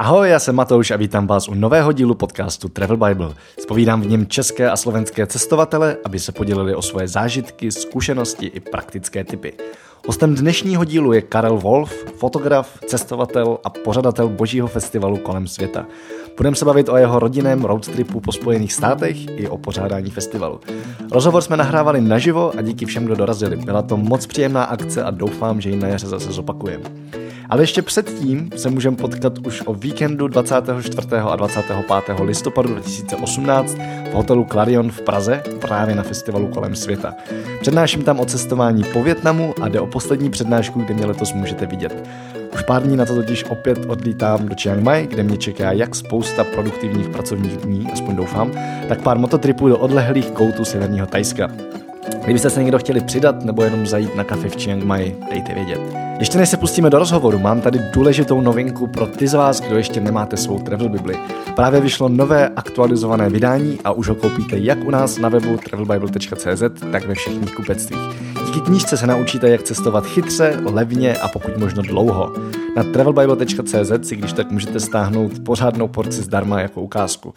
Ahoj, já jsem Matouš a vítám vás u nového dílu podcastu Travel Bible. Spovídám v něm české a slovenské cestovatele, aby se podělili o svoje zážitky, zkušenosti i praktické typy. Hostem dnešního dílu je Karel Wolf, fotograf, cestovatel a pořadatel božího festivalu kolem světa. Budeme se bavit o jeho rodinném roadtripu po Spojených státech i o pořádání festivalu. Rozhovor jsme nahrávali naživo a díky všem, kdo dorazili. Byla to moc příjemná akce a doufám, že ji na jaře zase zopakujeme. Ale ještě předtím se můžeme potkat už o víkendu 24. a 25. listopadu 2018 v hotelu Clarion v Praze právě na festivalu kolem světa. Přednáším tam o cestování po Větnamu a jde o poslední přednášku, kde mě letos můžete vidět. Už pár dní na to totiž opět odlítám do Chiang Mai, kde mě čeká jak spousta produktivních pracovních dní, aspoň doufám, tak pár mototripů do odlehlých koutů severního Tajska. Kdybyste se někdo chtěli přidat nebo jenom zajít na kafe v Chiang Mai, dejte vědět. Ještě než se pustíme do rozhovoru, mám tady důležitou novinku pro ty z vás, kdo ještě nemáte svou travel bibli. Právě vyšlo nové aktualizované vydání a už ho koupíte jak u nás na webu travelbible.cz, tak ve všech kupectvích. Díky knížce se naučíte, jak cestovat chytře, levně a pokud možno dlouho. Na travelbible.cz si když tak můžete stáhnout pořádnou porci zdarma jako ukázku.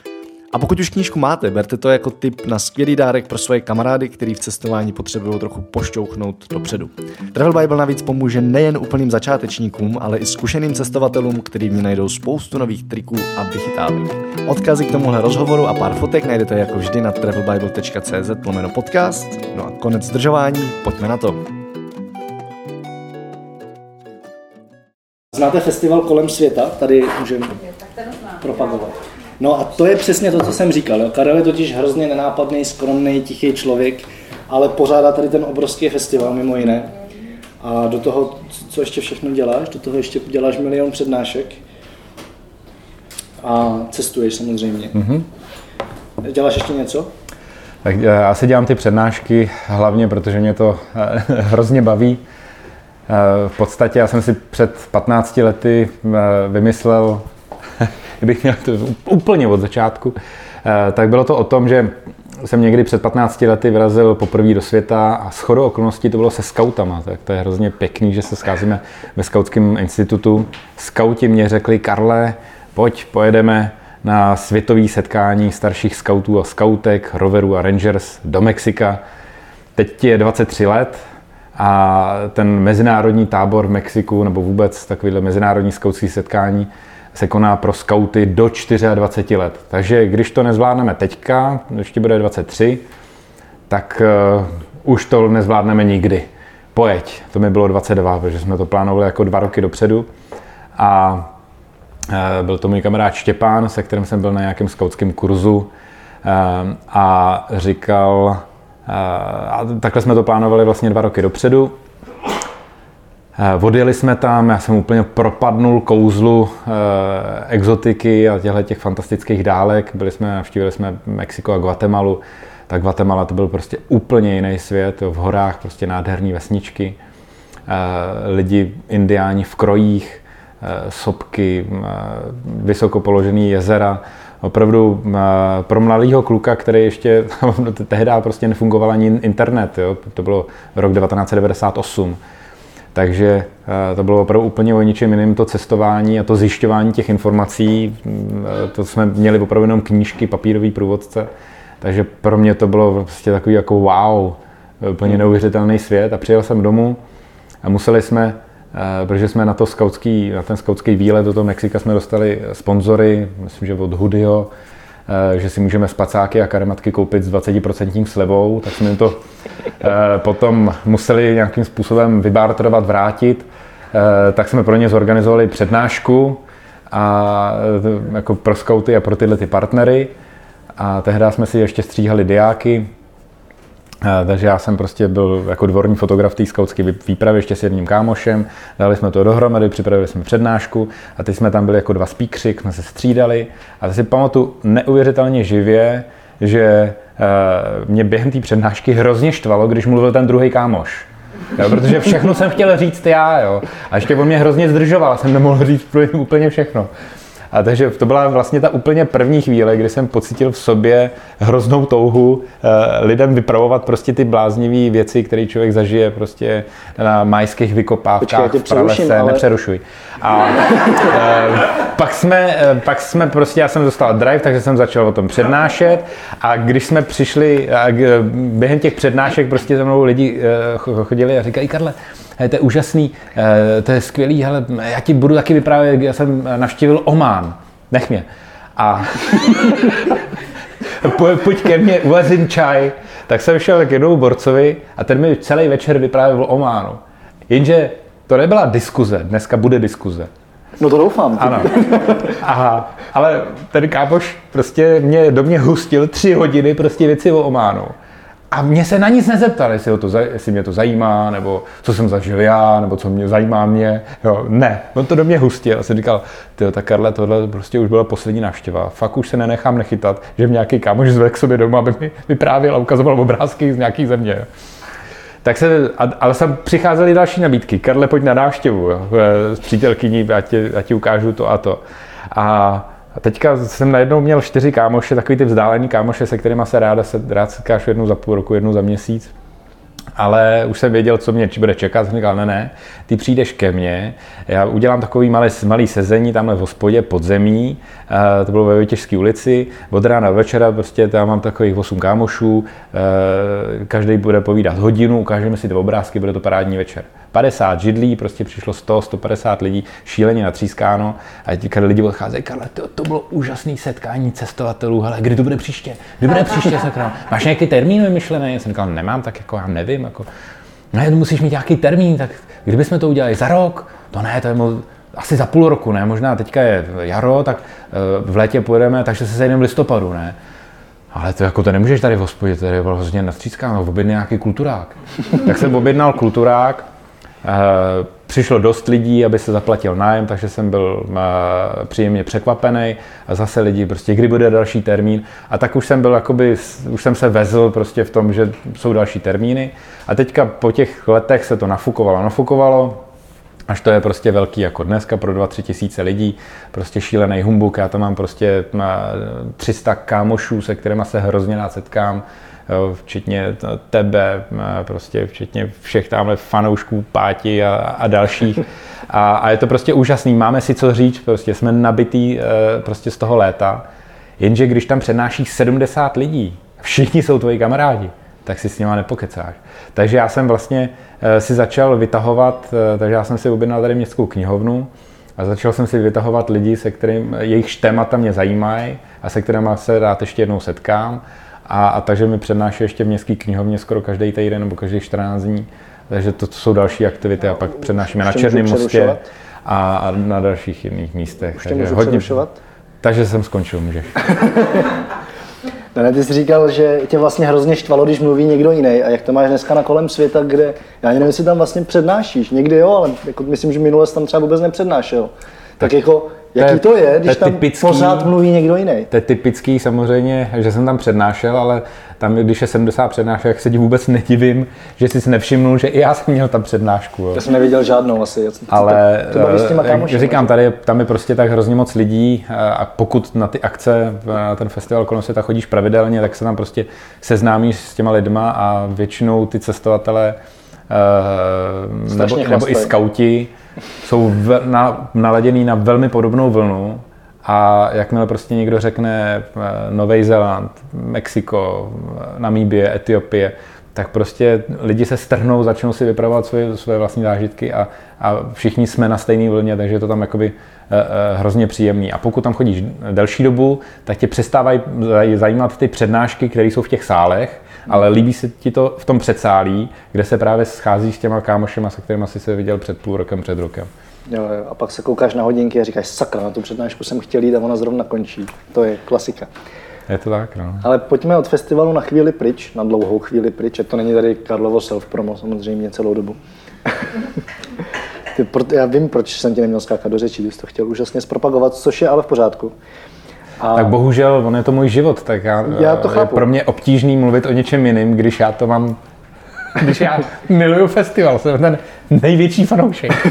A pokud už knížku máte, berte to jako tip na skvělý dárek pro svoje kamarády, který v cestování potřebují trochu pošťouchnout dopředu. Travel Bible navíc pomůže nejen úplným začátečníkům, ale i zkušeným cestovatelům, kteří v ní najdou spoustu nových triků a vychytávek. Odkazy k tomuhle rozhovoru a pár fotek najdete jako vždy na travelbible.cz lomeno podcast. No a konec zdržování, pojďme na to. Znáte festival kolem světa? Tady můžeme propagovat. No a to je přesně to, co jsem říkal. Jo. Karel je totiž hrozně nenápadný, skromný, tichý člověk, ale pořádá tady ten obrovský festival mimo jiné. A do toho, co ještě všechno děláš, do toho ještě děláš milion přednášek a cestuješ samozřejmě. Mm-hmm. Děláš ještě něco? Tak já eh, si dělám ty přednášky hlavně, protože mě to eh, hrozně baví. Eh, v podstatě já jsem si před 15 lety vymyslel kdybych měl to úplně od začátku, eh, tak bylo to o tom, že jsem někdy před 15 lety vyrazil poprvé do světa a shodou okolností to bylo se skautama. Tak to je hrozně pěkný, že se scházíme ve skautském institutu. Skauti mě řekli, Karle, pojď, pojedeme na světové setkání starších skautů a skautek, roverů a rangers do Mexika. Teď ti je 23 let a ten mezinárodní tábor v Mexiku, nebo vůbec takovýhle mezinárodní skautský setkání, se koná pro skauty do 24 let. Takže když to nezvládneme teďka, ještě bude 23, tak uh, už to nezvládneme nikdy. Pojeď, to mi bylo 22, protože jsme to plánovali jako dva roky dopředu. A uh, byl to můj kamarád Štěpán, se kterým jsem byl na nějakém skautském kurzu uh, a říkal, a takhle jsme to plánovali vlastně dva roky dopředu odjeli jsme tam, já jsem úplně propadnul kouzlu e, exotiky a těchto těch fantastických dálek. Byli jsme, navštívili jsme Mexiko a Guatemalu. Tak Guatemala to byl prostě úplně jiný svět, v horách prostě nádherné vesničky. E, lidi, indiáni v krojích, e, sopky, e, vysoko položený jezera. Opravdu e, pro mladého kluka, který ještě tehdy prostě nefungoval ani internet, jo? to bylo rok 1998, takže eh, to bylo opravdu úplně o ničem jiném to cestování a to zjišťování těch informací. Mm, eh, to jsme měli opravdu jenom knížky, papírový průvodce. Takže pro mě to bylo prostě takový jako wow, úplně neuvěřitelný svět. A přijel jsem domů a museli jsme, eh, protože jsme na, to skautský, na ten skautský výlet do toho Mexika jsme dostali sponzory, myslím, že od Hudio, Eh, že si můžeme spacáky a karematky koupit s 20% slevou, tak jsme to eh, potom museli nějakým způsobem vybarterovat, vrátit. Eh, tak jsme pro ně zorganizovali přednášku a jako pro skauty a pro tyhle ty partnery. A tehdy jsme si ještě stříhali diáky, Eh, takže já jsem prostě byl jako dvorní fotograf té skautské výpravy ještě s jedním kámošem, dali jsme to dohromady, připravili jsme přednášku a teď jsme tam byli jako dva spíkři, jsme se střídali a si pamatuju neuvěřitelně živě, že uh, mě během té přednášky hrozně štvalo, když mluvil ten druhý kámoš. Jo, protože všechno jsem chtěl říct já, jo. A ještě on mě hrozně zdržoval, jsem nemohl říct úplně všechno. A takže to byla vlastně ta úplně první chvíle, kdy jsem pocítil v sobě hroznou touhu eh, lidem vypravovat prostě ty bláznivé věci, které člověk zažije prostě na majských vykopávkách Počkej, v pralese, ale... nepřerušuj. A uh, pak, jsme, uh, pak jsme prostě, já jsem dostal drive, takže jsem začal o tom přednášet a když jsme přišli, a během těch přednášek prostě za mnou lidi chodili a říkali, Karle, to je úžasný, to je skvělý, hele, já ti budu taky vyprávět, já jsem navštívil Oman, nech mě. A pojď ke mně, uvařím čaj. Tak jsem šel k jednomu borcovi a ten mi celý večer vyprávěl o Ománu. Jenže to nebyla diskuze, dneska bude diskuze. No to doufám. Ano. Aha, ale ten kápoš prostě mě, do mě hustil tři hodiny prostě věci o Ománu. A mě se na nic nezeptal, jestli, ho to, jestli mě to zajímá, nebo co jsem zažil já, nebo co mě zajímá mě. Jo, ne, on to do mě hustil. A jsem říkal, ty tak Karle, tohle prostě už byla poslední návštěva. Fakt už se nenechám nechytat, že mě nějaký kámoš zve k sobě doma, aby mi vyprávěl a ukazoval obrázky z nějaký země. Tak se, ale jsem přicházely další nabídky. Karle, pojď na návštěvu jo, s přítelkyní, já ti, já ti ukážu to a to. A a teďka jsem najednou měl čtyři kámoše, takový ty vzdálený kámoše, se kterými se ráda se, rád setkáš jednou za půl roku, jednou za měsíc. Ale už jsem věděl, co mě bude čekat, jsem říkal, ne, ne, ty přijdeš ke mně, já udělám takový malý, malý sezení tamhle v hospodě pod zemí, to bylo ve Vytěžské ulici, od rána do večera, prostě tam mám takových 8 kámošů, každý bude povídat hodinu, ukážeme si ty obrázky, bude to parádní večer. 50 židlí, prostě přišlo 100, 150 lidí, šíleně natřískáno a ti lidi odcházejí, Karle, to, to bylo úžasné setkání cestovatelů, hele, kdy to bude příště, kdy bude příště setkání, máš nějaký termín vymyšlený? Já jsem říkal, nemám, tak jako já nevím, jako, ne, musíš mít nějaký termín, tak kdybychom to udělali za rok, to ne, to je mo- asi za půl roku, ne, možná teďka je jaro, tak uh, v létě pojedeme, takže se sejdeme v listopadu, ne. Ale to jako to nemůžeš tady v hospodě, tady bylo hrozně nastřískáno, objednej nějaký kulturák. tak jsem objednal kulturák, Eh, přišlo dost lidí, aby se zaplatil nájem, takže jsem byl eh, příjemně překvapený. A zase lidi, prostě kdy bude další termín. A tak už jsem byl, jakoby, už jsem se vezl prostě v tom, že jsou další termíny. A teďka po těch letech se to nafukovalo, nafukovalo. Až to je prostě velký jako dneska pro 2-3 tisíce lidí, prostě šílený humbuk, já tam mám prostě 300 kámošů, se kterými se hrozně rád setkám, včetně tebe, prostě včetně všech tamhle fanoušků, Páti a, a dalších. A, a, je to prostě úžasný, máme si co říct, prostě jsme nabitý e, prostě z toho léta. Jenže když tam přednášíš 70 lidí, všichni jsou tvoji kamarádi, tak si s nima nepokecáš. Takže já jsem vlastně si začal vytahovat, takže já jsem si objednal tady městskou knihovnu a začal jsem si vytahovat lidi, se kterým jejich témata mě zajímají a se kterými se rád ještě jednou setkám. A, a takže mi přednáší ještě v městské knihovně skoro každý týden nebo každý 14 dní. Takže to, to jsou další aktivity a pak přednášíme na Černém mostě a, a na dalších jiných místech. Už takže hodně, takže jsem skončil, můžeš. Ne, ty jsi říkal, že tě vlastně hrozně štvalo, když mluví někdo jiný. A jak to máš dneska na kolem světa, kde, já nevím, jestli tam vlastně přednášíš. Někdy jo, ale jako myslím, že minule jsi tam třeba vůbec nepřednášel. Tak, tak jako Jaký to je, když to je tam typický, pořád mluví někdo jiný? To je typický samozřejmě, že jsem tam přednášel, ale tam, když je 70 přednášek, se ti vůbec nedivím, že jsi si nevšimnul, že i já jsem měl tam přednášku. Jo. Já jsem neviděl žádnou asi. Ale to, to s těma jak říkám, tady tam je prostě tak hrozně moc lidí a pokud na ty akce, na ten festival kolem světa chodíš pravidelně, tak se tam prostě seznámíš s těma lidma a většinou ty cestovatele uh, nebo, nebo i skauti jsou v, na, naladěný na velmi podobnou vlnu a jakmile prostě někdo řekne eh, Nový Zéland, Mexiko, Namíbie, Etiopie, tak prostě lidi se strhnou, začnou si vypravovat svoje, svoje vlastní zážitky a, a všichni jsme na stejné vlně, takže je to tam jakoby uh, hrozně příjemný. A pokud tam chodíš delší dobu, tak tě přestávají zajímat ty přednášky, které jsou v těch sálech, ale líbí se ti to v tom předsálí, kde se právě schází s těma kámošema, se kterými jsi se viděl před půl rokem, před rokem. Jo, jo, a pak se koukáš na hodinky a říkáš, sakra, na tu přednášku jsem chtěl jít a ona zrovna končí. To je klasika. Je to tak, no. Ale pojďme od festivalu na chvíli pryč, na dlouhou chvíli pryč, to není tady Karlovo self-promo samozřejmě celou dobu. Ty, já vím, proč jsem ti neměl skákat do řeči, když to chtěl úžasně zpropagovat, což je ale v pořádku. A... Tak bohužel, on je to můj život, tak já, já to chápu. je pro mě obtížný mluvit o něčem jiným, když já to mám, když já miluju festival, jsem ten největší fanoušek.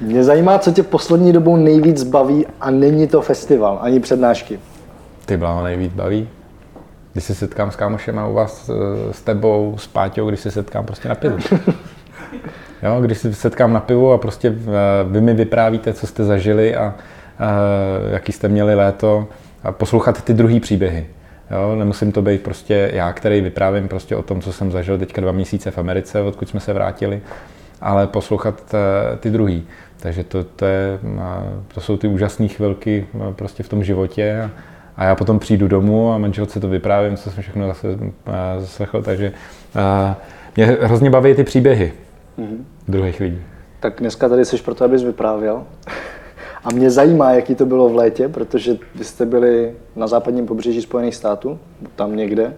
Mě zajímá, co tě poslední dobou nejvíc baví a není to festival, ani přednášky. Ty byla nejvíc baví? Když se setkám s kámošem a u vás eh, s tebou, s Páťou, když se setkám prostě na pivu. Jo, když se setkám na pivu a prostě eh, vy mi vyprávíte, co jste zažili a, eh, jaký jste měli léto a poslouchat ty druhý příběhy. Jo, nemusím to být prostě já, který vyprávím prostě o tom, co jsem zažil teďka dva měsíce v Americe, odkud jsme se vrátili, ale poslouchat eh, ty druhý. Takže to, to, je, to jsou ty úžasné chvilky prostě v tom životě a, a já potom přijdu domů a manželce to vyprávím, co jsem všechno zase zaslechl, takže mě hrozně baví ty příběhy mm-hmm. druhých lidí. Tak dneska tady jsi proto, abys vyprávěl. A mě zajímá, jaký to bylo v létě, protože vy jste byli na západním pobřeží Spojených států, tam někde.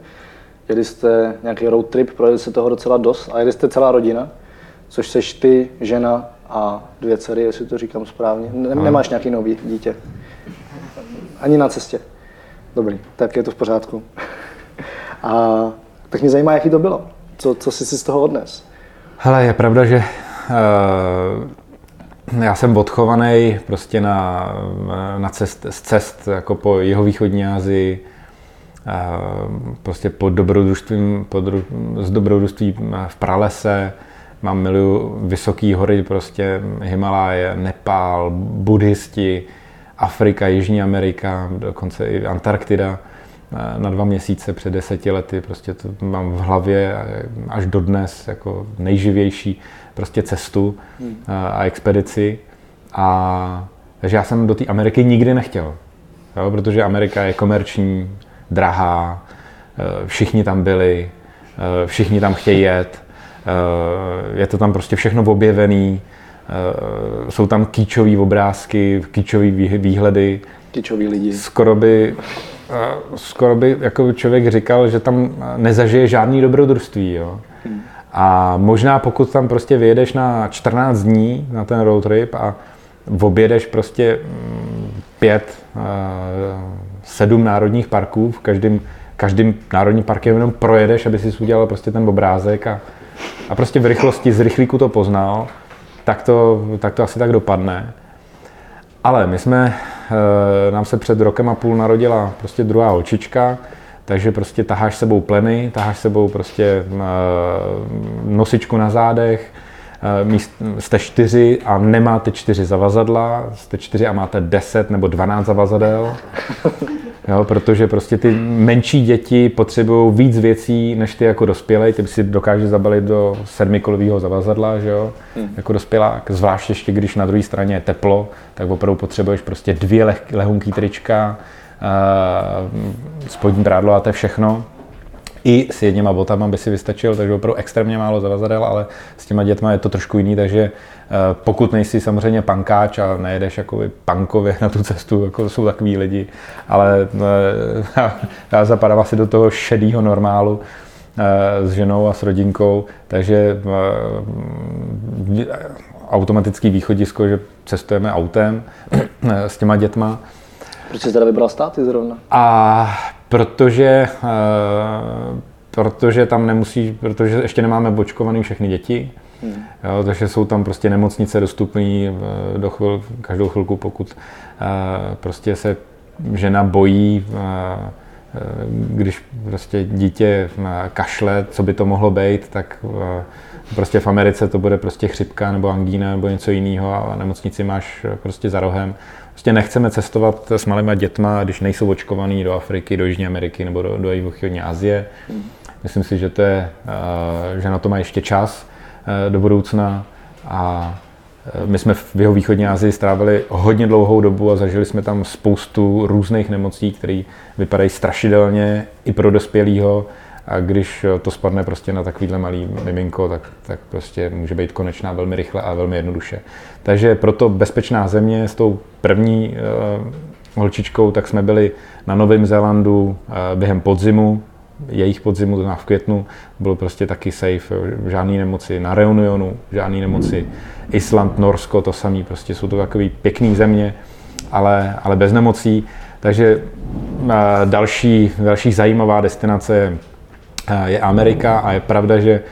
Jeli jste nějaký road trip, projeli jste toho docela dost a jeli jste celá rodina, což seš ty, žena a dvě dcery, jestli to říkám správně. Nemáš nějaký nový dítě? Ani na cestě. Dobrý, tak je to v pořádku. A tak mě zajímá, jaký to bylo. Co, co jsi si z toho odnes? Hele, je pravda, že uh, já jsem odchovaný prostě na, na cest, z cest jako po jihovýchodní Asii, uh, prostě pod dobrodružstvím, pod, z dobrodružství v pralese, mám miluju vysoké hory, prostě Himaláje, Nepál, buddhisti, Afrika, Jižní Amerika, dokonce i Antarktida na dva měsíce před deseti lety. Prostě to mám v hlavě až do dnes jako nejživější prostě cestu hmm. a expedici. A, takže já jsem do té Ameriky nikdy nechtěl, jo, protože Amerika je komerční, drahá, e, všichni tam byli, e, všichni tam chtějí jet, e, je to tam prostě všechno objevený, jsou tam kýčové obrázky, kýčové výhledy. Kýčoví lidi. Skoro by skoro by jako člověk říkal, že tam nezažije žádný dobrodružství. Jo. A možná pokud tam prostě vyjedeš na 14 dní na ten road trip a objedeš prostě mm, pět, sedm národních parků, v každém, každým národním parkem jenom projedeš, aby si udělal prostě ten obrázek a, a prostě v rychlosti z rychlíku to poznal, tak to, tak to asi tak dopadne. Ale my jsme, eh, nám se před rokem a půl narodila prostě druhá holčička, takže prostě taháš sebou pleny, taháš sebou prostě eh, nosičku na zádech, eh, jste čtyři a nemáte čtyři zavazadla, jste čtyři a máte deset nebo dvanáct zavazadel. Jo, protože prostě ty menší děti potřebují víc věcí než ty jako dospělé. Ty si dokáže zabalit do sedmikolového zavazadla, že jo, hmm. jako dospělák. Zvlášť ještě, když na druhé straně je teplo, tak opravdu potřebuješ prostě dvě leh, lehunký trička, uh, spodní prádlo a to je všechno. I s jedněma botama by si vystačil, takže opravdu extrémně málo zavazadel, ale s těma dětma je to trošku jiný, takže Eh, pokud nejsi samozřejmě pankáč a nejedeš jako pankově na tu cestu, jako jsou takový lidi, ale eh, já zapadám asi do toho šedého normálu eh, s ženou a s rodinkou, takže automatický východisko, že cestujeme autem s těma dětma. Proč jsi teda vybral státy zrovna? A protože, protože tam nemusí, protože ještě nemáme bočkovaný všechny děti, Hmm. Jo, takže jsou tam prostě nemocnice dostupné eh, do chvil, každou chvilku, pokud uh, prostě se žena bojí, když prostě dítě kašle, co by to mohlo být, tak prostě v Americe to bude prostě chřipka nebo angína nebo něco jiného a nemocnici máš prostě za rohem. Prostě nechceme cestovat s malými dětma, když nejsou očkovaný do Afriky, do Jižní Ameriky nebo do, do Jihovýchodní Asie. Myslím si, že, to je, že na to má ještě čas Eh, do budoucna a eh, my jsme v jeho východní Asii strávili hodně dlouhou dobu a zažili jsme tam spoustu různých nemocí, které vypadají strašidelně i pro dospělého. A když to spadne prostě na takovýhle malý miminko, tak, tak prostě může být konečná velmi rychle a velmi jednoduše. Takže proto bezpečná země s tou první uh, holčičkou, tak jsme byli na Novém Zélandu uh, během podzimu, jejich podzimu, to v květnu, bylo prostě taky safe, žádný nemoci na Reunionu, žádný nemoci. Island, Norsko, to samé, prostě jsou to takové pěkné země, ale, ale bez nemocí. Takže další, další zajímavá destinace je Amerika a je pravda, že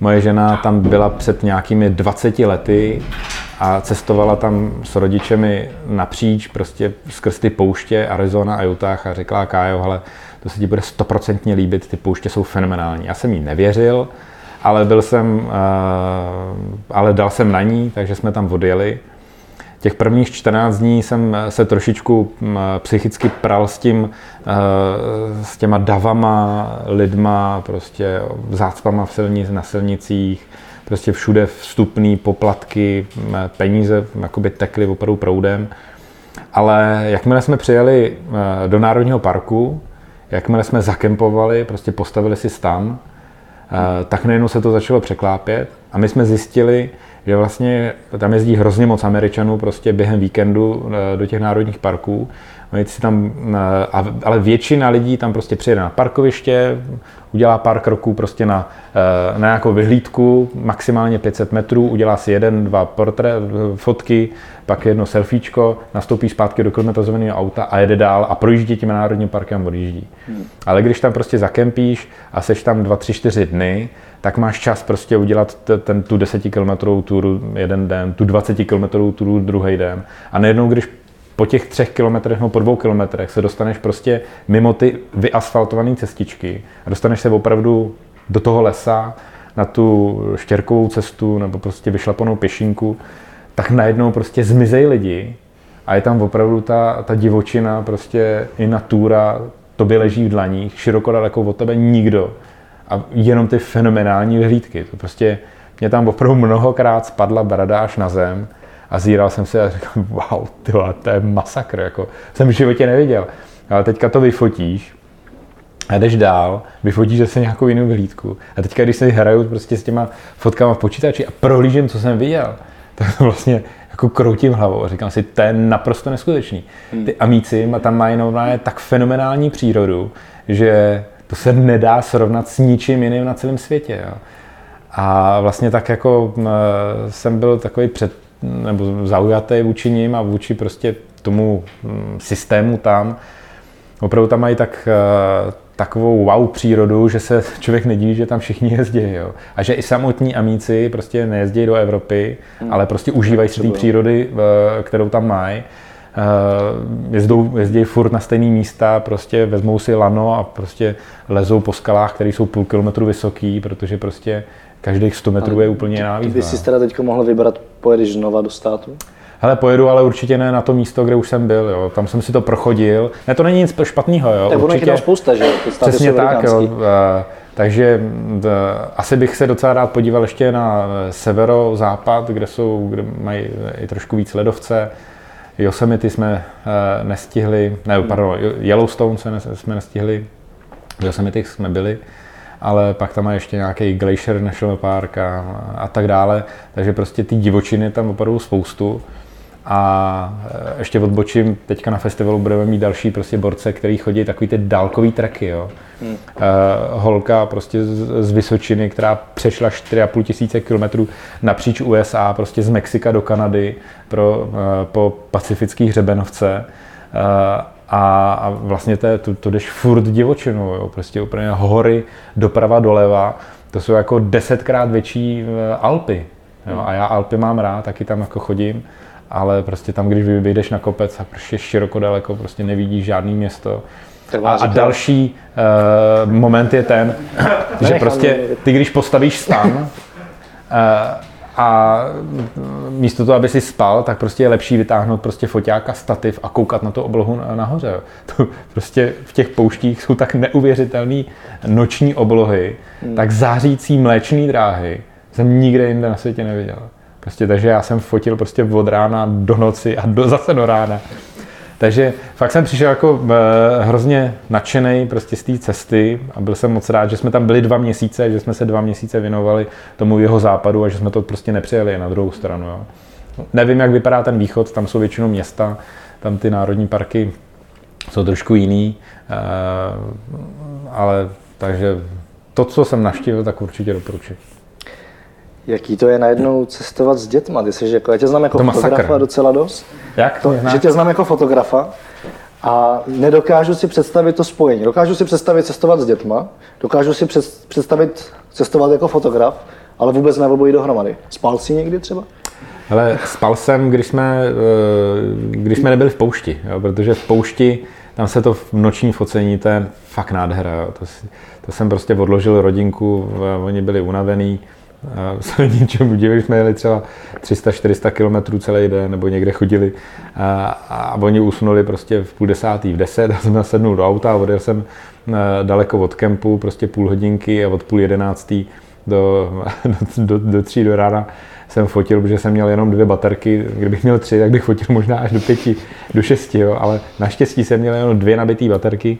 moje žena tam byla před nějakými 20 lety a cestovala tam s rodičemi napříč, prostě skrz ty pouště Arizona a Utah a řekla Kájo, hele, to se ti bude stoprocentně líbit, ty pouště jsou fenomenální. Já jsem jí nevěřil, ale byl jsem, eh, ale dal jsem na ní, takže jsme tam odjeli. Těch prvních 14 dní jsem se trošičku mm, psychicky pral s tím, eh, s těma davama, lidma, prostě zácpama v silnic, na silnicích, prostě všude vstupný, poplatky, mm, peníze jakoby tekly opravdu proudem. Ale jakmile jsme přijeli eh, do Národního parku, jakmile jsme zakempovali, prostě postavili si stan, eh, tak najednou se to začalo překlápět a my jsme zjistili, že vlastně tam jezdí hrozně moc Američanů prostě během víkendu eh, do těch národních parků. Oni si tam, ale většina lidí tam prostě přijede na parkoviště, udělá pár kroků prostě na, eh, na nějakou vyhlídku, maximálně 500 metrů, udělá si jeden, dva portré, fotky, pak jedno selfiečko, nastoupí zpátky do klimatizovaného auta a jede dál a projíždí tím národním parkem odjíždí. Hmm. Ale když tam prostě zakempíš a seš tam 2, 3, 4 dny, tak máš čas prostě udělat ten, tu 10 km turu jeden den, tu 20 km turu druhý den. A nejednou, když po těch třech kilometrech nebo po dvou kilometrech se dostaneš prostě mimo ty vyasfaltované cestičky a dostaneš se opravdu do toho lesa, na tu štěrkovou cestu nebo prostě vyšlapanou pěšinku, tak najednou prostě zmizej lidi a je tam opravdu ta, ta divočina, prostě i natura, tobě leží v dlaních, široko daleko od tebe nikdo a jenom ty fenomenální vyhlídky. To prostě mě tam opravdu mnohokrát spadla brada až na zem a zíral jsem se a říkal, wow, tyhle, to je masakr, jako jsem v životě neviděl. Ale teďka to vyfotíš a jdeš dál, vyfotíš zase nějakou jinou vyhlídku. A teďka, když se hraju prostě s těma fotkama v počítači a prohlížím, co jsem viděl, tak to vlastně jako kroutím hlavou a říkám si, to je naprosto neskutečný. Hmm. Ty amíci tam mají normálně tak fenomenální přírodu, že to se nedá srovnat s ničím jiným na celém světě. Jo. A vlastně tak jako jsem byl takový před, nebo zaujatý vůči ním a vůči prostě tomu hm, systému tam. Opravdu tam mají tak, eh, takovou wow přírodu, že se člověk nedíví, že tam všichni jezdí. Jo. A že i samotní amíci prostě nejezdí do Evropy, hmm. ale prostě užívají si té přírody, eh, kterou tam mají. Eh, jezdou, jezdí furt na stejné místa, prostě vezmou si lano a prostě lezou po skalách, které jsou půl kilometru vysoký, protože prostě každých 100 metrů ale je úplně jiná výzva. Ty jsi teda teď mohl vybrat, pojedeš znova do státu? Hele, pojedu, ale určitě ne na to místo, kde už jsem byl, jo. Tam jsem si to prochodil. Ne, to není nic špatného, jo. Tak určitě. ono spousta, že Přesně tak, jo. Takže asi bych se docela rád podíval ještě na severo-západ, kde, jsou, kde mají i trošku víc ledovce. Yosemite jsme nestihli, ne, pardon, Yellowstone jsme nestihli, Yosemite jsme byli ale pak tam má ještě nějaký Glacier National Park a, a tak dále, takže prostě ty divočiny tam opravdu spoustu. A e, ještě odbočím, teďka na festivalu budeme mít další prostě borce, který chodí takový ty dálkový traky, jo. Hmm. Uh, holka prostě z, z Vysočiny, která přešla 4,5 tisíce kilometrů napříč USA, prostě z Mexika do Kanady pro, uh, po pacifických hřebenovce. Uh, a, a vlastně to, to, to jdeš furt divočinu, jo, prostě úplně hory doprava doleva, to jsou jako desetkrát větší eh, Alpy. Jo, a já Alpy mám rád, taky tam jako chodím, ale prostě tam, když vyjdeš na kopec a prostě široko daleko, prostě nevidíš žádný město. A, a další uh, moment je ten, že prostě ty, když postavíš stan, uh, a místo toho, aby si spal, tak prostě je lepší vytáhnout prostě foťáka, stativ a koukat na tu oblohu nahoře. To prostě v těch pouštích jsou tak neuvěřitelné noční oblohy, hmm. tak zářící mléční dráhy jsem nikde jinde na světě neviděl. Prostě takže já jsem fotil prostě od rána do noci a do, zase do rána. Takže fakt jsem přišel jako e, hrozně nadšený prostě z té cesty a byl jsem moc rád, že jsme tam byli dva měsíce, že jsme se dva měsíce věnovali tomu jeho západu a že jsme to prostě nepřijeli na druhou stranu. Jo. Nevím, jak vypadá ten východ, tam jsou většinou města, tam ty národní parky jsou trošku jiný, e, ale takže to, co jsem navštívil, tak určitě doporučuji. Jaký to je najednou cestovat s dětma? Ty jsi jako, já tě znám jako to fotografa masakr. docela dost. Jak? To, že tě znám jako fotografa a nedokážu si představit to spojení. Dokážu si představit cestovat s dětma, dokážu si představit cestovat jako fotograf, ale vůbec ne obojí dohromady. Spal jsi někdy třeba? Ale spal jsem, když jsme, eh, když jsme nebyli v poušti, jo, protože v poušti tam se to v noční focení, to je fakt nádhera. Jo. To, to jsem prostě odložil rodinku, oni byli unavení, se ničemu divit, jsme jeli třeba 300-400 km celý den, nebo někde chodili a, a oni usnuli prostě v půl desátý, v deset, já jsem nasednul do auta a odjel jsem daleko od kempu, prostě půl hodinky a od půl jedenáctý do, do, do, do tří do rána jsem fotil, protože jsem měl jenom dvě baterky. Kdybych měl tři, tak bych fotil možná až do pěti, do šesti, jo. ale naštěstí jsem měl jenom dvě nabité baterky.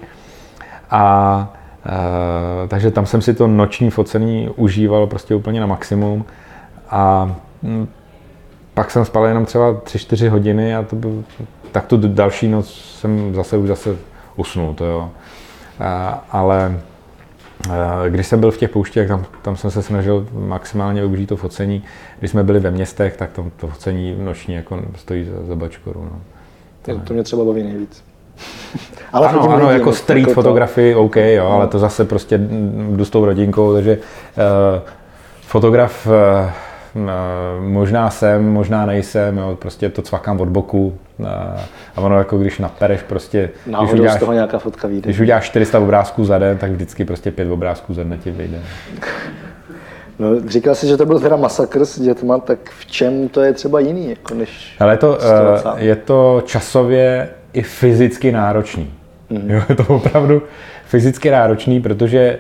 A e, takže tam jsem si to noční focení užíval prostě úplně na maximum. A hm, pak jsem spal jenom třeba 3-4 hodiny a to byl, tak tu další noc jsem zase už zase usnul, to jo. A, ale Eh, když jsem byl v těch pouštích, tam, tam jsem se snažil maximálně využít to focení. Když jsme byli ve městech, tak to, to focení noční jako stojí za, za bačkoru. No. To, to mě třeba baví nejvíc. ale ano, ano lidi, jako street jako fotografii, OK, jo, ale to zase prostě jdu s tou rodinkou, takže uh, fotograf uh, možná jsem, možná nejsem, jo, prostě to cvakám od boku a ono jako když napereš prostě, když uděláš, z toho nějaká fotka vyjde. Když uděláš 400 obrázků za den, tak vždycky prostě pět obrázků za den ti vyjde. No, říkal jsi, že to byl teda masakr s dětma, tak v čem to je třeba jiný, jako než Ale to, je to časově i fyzicky náročný. Mm. Jo, je to opravdu fyzicky náročný, protože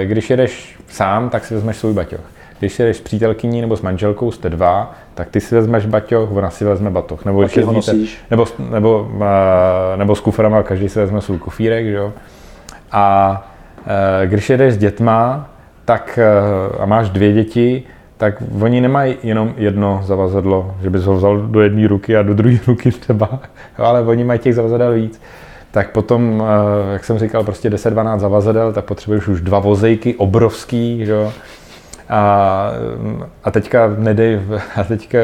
eh, když jedeš sám, tak si vezmeš svůj baťoch když jdeš s přítelkyní nebo s manželkou, jste dva, tak ty si vezmeš baťoch, ona si vezme batoh. Nebo, když jezdíte, nebo, nebo, nebo s kuframa, každý si vezme svůj kufírek, že jo. A e, když jedeš s dětma, tak a máš dvě děti, tak oni nemají jenom jedno zavazadlo, že bys ho vzal do jedné ruky a do druhé ruky třeba, ale oni mají těch zavazadel víc. Tak potom, e, jak jsem říkal, prostě 10-12 zavazadel, tak potřebuješ už dva vozejky obrovský, že a, a teďka nedej, a teďka,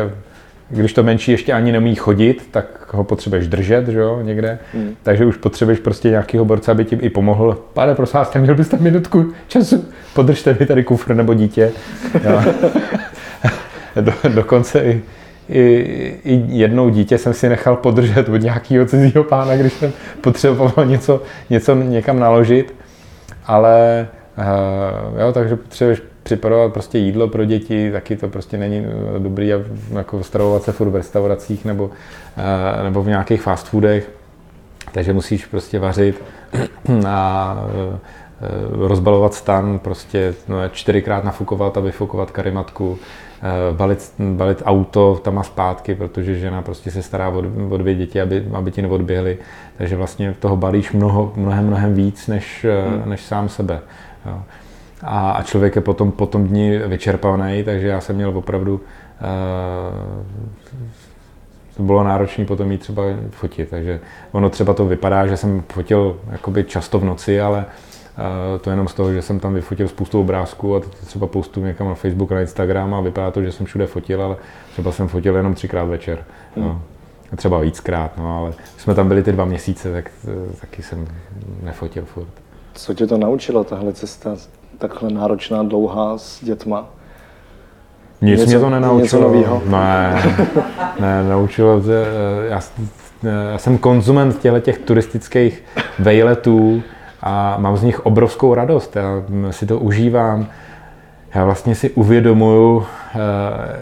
když to menší ještě ani nemí chodit, tak ho potřebuješ držet, že jo, někde. Mm. Takže už potřebuješ prostě nějakého borce, aby ti i pomohl. Pane, prosím vás, měl byste minutku času, podržte mi tady kufr nebo dítě. Jo. Do, dokonce i, i, i jednou dítě jsem si nechal podržet od nějakého cizího pána, když jsem potřeboval něco, něco někam naložit. Ale jo, takže potřebuješ připravovat prostě jídlo pro děti, taky to prostě není eh, dobrý jako stravovat se furt v restauracích nebo, eh, nebo v nějakých fast foodech, takže musíš prostě vařit a eh, rozbalovat stan, prostě no, čtyřikrát nafukovat a vyfukovat karimatku, balit, balit auto tam a zpátky, protože žena prostě se stará o, o dvě děti, aby, aby ti neodběhly, takže vlastně toho balíš mnoho, mnohem, mnohem víc než, hmm. než sám sebe. Jo a, a člověk je potom po tom dní vyčerpaný, takže já jsem měl opravdu uh, to bylo náročné potom jít třeba fotit, takže ono třeba to vypadá, že jsem fotil jakoby často v noci, ale uh, to jenom z toho, že jsem tam vyfotil spoustu obrázků a to třeba postu někam na Facebook, na Instagram a vypadá to, že jsem všude fotil, ale třeba jsem fotil jenom třikrát večer. No. Hmm. A třeba víckrát, no, ale jsme tam byli ty dva měsíce, tak eh, taky jsem nefotil furt. Co tě to naučilo, tahle cesta? takhle náročná, dlouhá s dětma? Nic něco, mě to nenaučilo. Něco Ne, ne, naučilo. Já, já jsem konzument těchto těch turistických vejletů a mám z nich obrovskou radost. Já si to užívám. Já vlastně si uvědomuju, eh,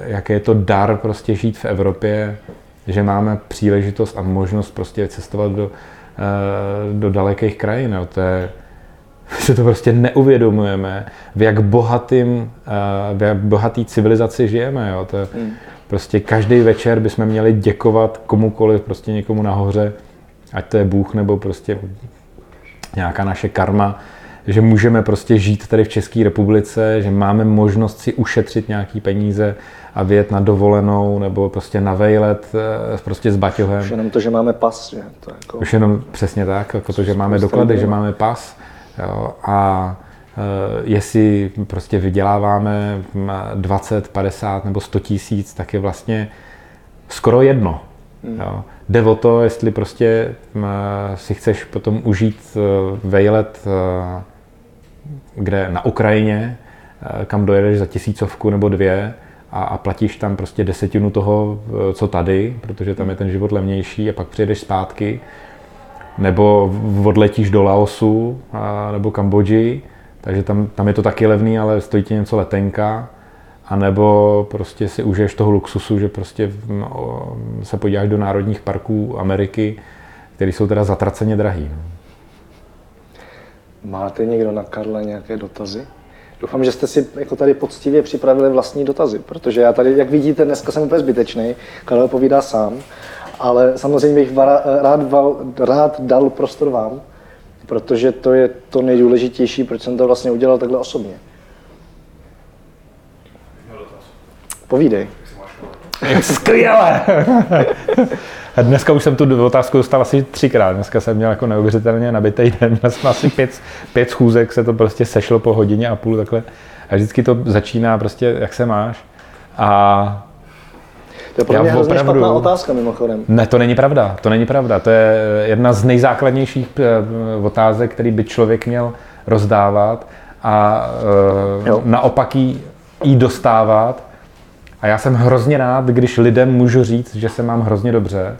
jaký je to dar prostě žít v Evropě, že máme příležitost a možnost prostě cestovat do, eh, do dalekých krajin. To je, si to prostě neuvědomujeme, v jak bohatým, eh, v jak bohatý civilizaci žijeme. Jo. To je, mm. Prostě každý večer bychom měli děkovat komukoliv, prostě někomu nahoře, ať to je Bůh nebo prostě nějaká naše karma, že můžeme prostě žít tady v České republice, že máme možnost si ušetřit nějaký peníze a vyjet na dovolenou nebo prostě na vejlet eh, prostě s baťohem. Už jenom to, že máme pas, že? To jako... Už jenom přesně tak, jako to, že máme doklady, že máme pas, Jo? A e, jestli prostě vyděláváme 20, 50 nebo 100 tisíc, tak je vlastně skoro jedno. Hmm. Jo? Jde o to, jestli prostě si chceš potom užít e, vejlet e, kde na Ukrajině, kam dojedeš za tisícovku nebo dvě, a, a platíš tam prostě desetinu toho, co tady, protože tam je ten život levnější a pak přijedeš zpátky, nebo odletíš do Laosu a, nebo Kambodži, takže tam, tam je to taky levný, ale stojí ti něco letenka, a nebo prostě si užiješ toho luxusu, že prostě no, se podíváš do národních parků Ameriky, které jsou teda zatraceně drahý. No. Máte někdo na Karla nějaké dotazy? Doufám, že jste si jako tady poctivě připravili vlastní dotazy, protože já tady, jak vidíte, dneska jsem úplně zbytečný, Karel povídá sám, ale samozřejmě bych rád, rád dal prostor vám, protože to je to nejdůležitější, proč jsem to vlastně udělal takhle osobně. Povídej. Skvěle! Dneska už jsem tu otázku dostal asi třikrát. Dneska jsem měl jako neuvěřitelně nabitý den. Měl jsem asi pět, pět schůzek, se to prostě sešlo po hodině a půl takhle. A vždycky to začíná prostě, jak se máš. A to je pro mě hrozně opravdu... špatná otázka mimochodem. Ne, to není pravda. To není pravda. To je jedna z nejzákladnějších eh, otázek, který by člověk měl rozdávat a uh, naopak jí, jí dostávat a já jsem hrozně rád, když lidem můžu říct, že se mám hrozně dobře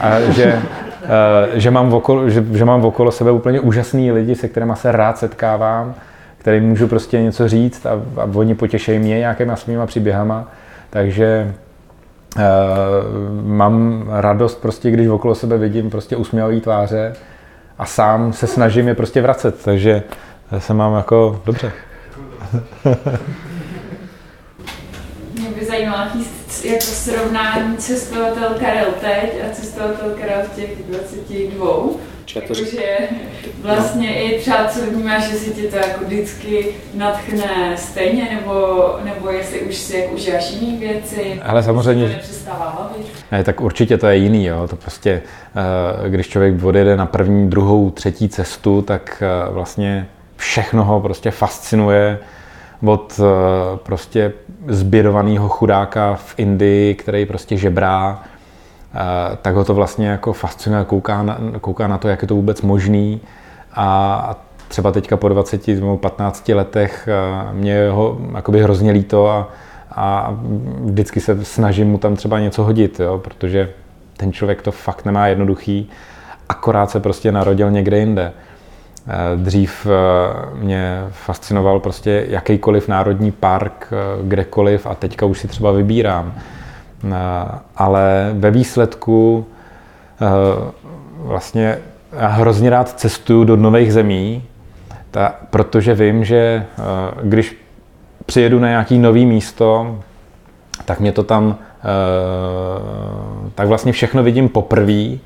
a že, že, mám, okolo, že, že mám okolo sebe úplně úžasný lidi, se kterými se rád setkávám, kterým můžu prostě něco říct a, a oni potěšejí mě nějakýma svýma příběhama. Takže mám radost prostě, když okolo sebe vidím prostě usměvavý tváře a sám se snažím je prostě vracet, takže se mám jako dobře. zajímalo nějaký jako srovnání cestovatel Karel teď a cestovatel Karel v těch 22. Jakože vlastně no. i třeba co vnímáš, že si tě to jako vždycky natchne stejně, nebo, nebo jestli už si jak užíváš jiné věci, ale samozřejmě, Ne, tak určitě to je jiný, jo. To prostě, eh, když člověk odjede na první, druhou, třetí cestu, tak eh, vlastně všechno ho prostě fascinuje, od eh, prostě zbědovaného chudáka v Indii, který prostě žebrá, tak ho to vlastně jako fascinuje, kouká na, kouká na to, jak je to vůbec možný a třeba teďka po 20 nebo 15 letech mě ho jakoby hrozně líto a, a vždycky se snažím mu tam třeba něco hodit, jo, protože ten člověk to fakt nemá jednoduchý, akorát se prostě narodil někde jinde. Dřív eh, mě fascinoval prostě jakýkoliv národní park, eh, kdekoliv a teďka už si třeba vybírám. Ale ve výsledku vlastně já hrozně rád cestuju do nových zemí, ta, protože vím, že když přijedu na nějaký nový místo, tak mě to tam, tak vlastně všechno vidím poprvé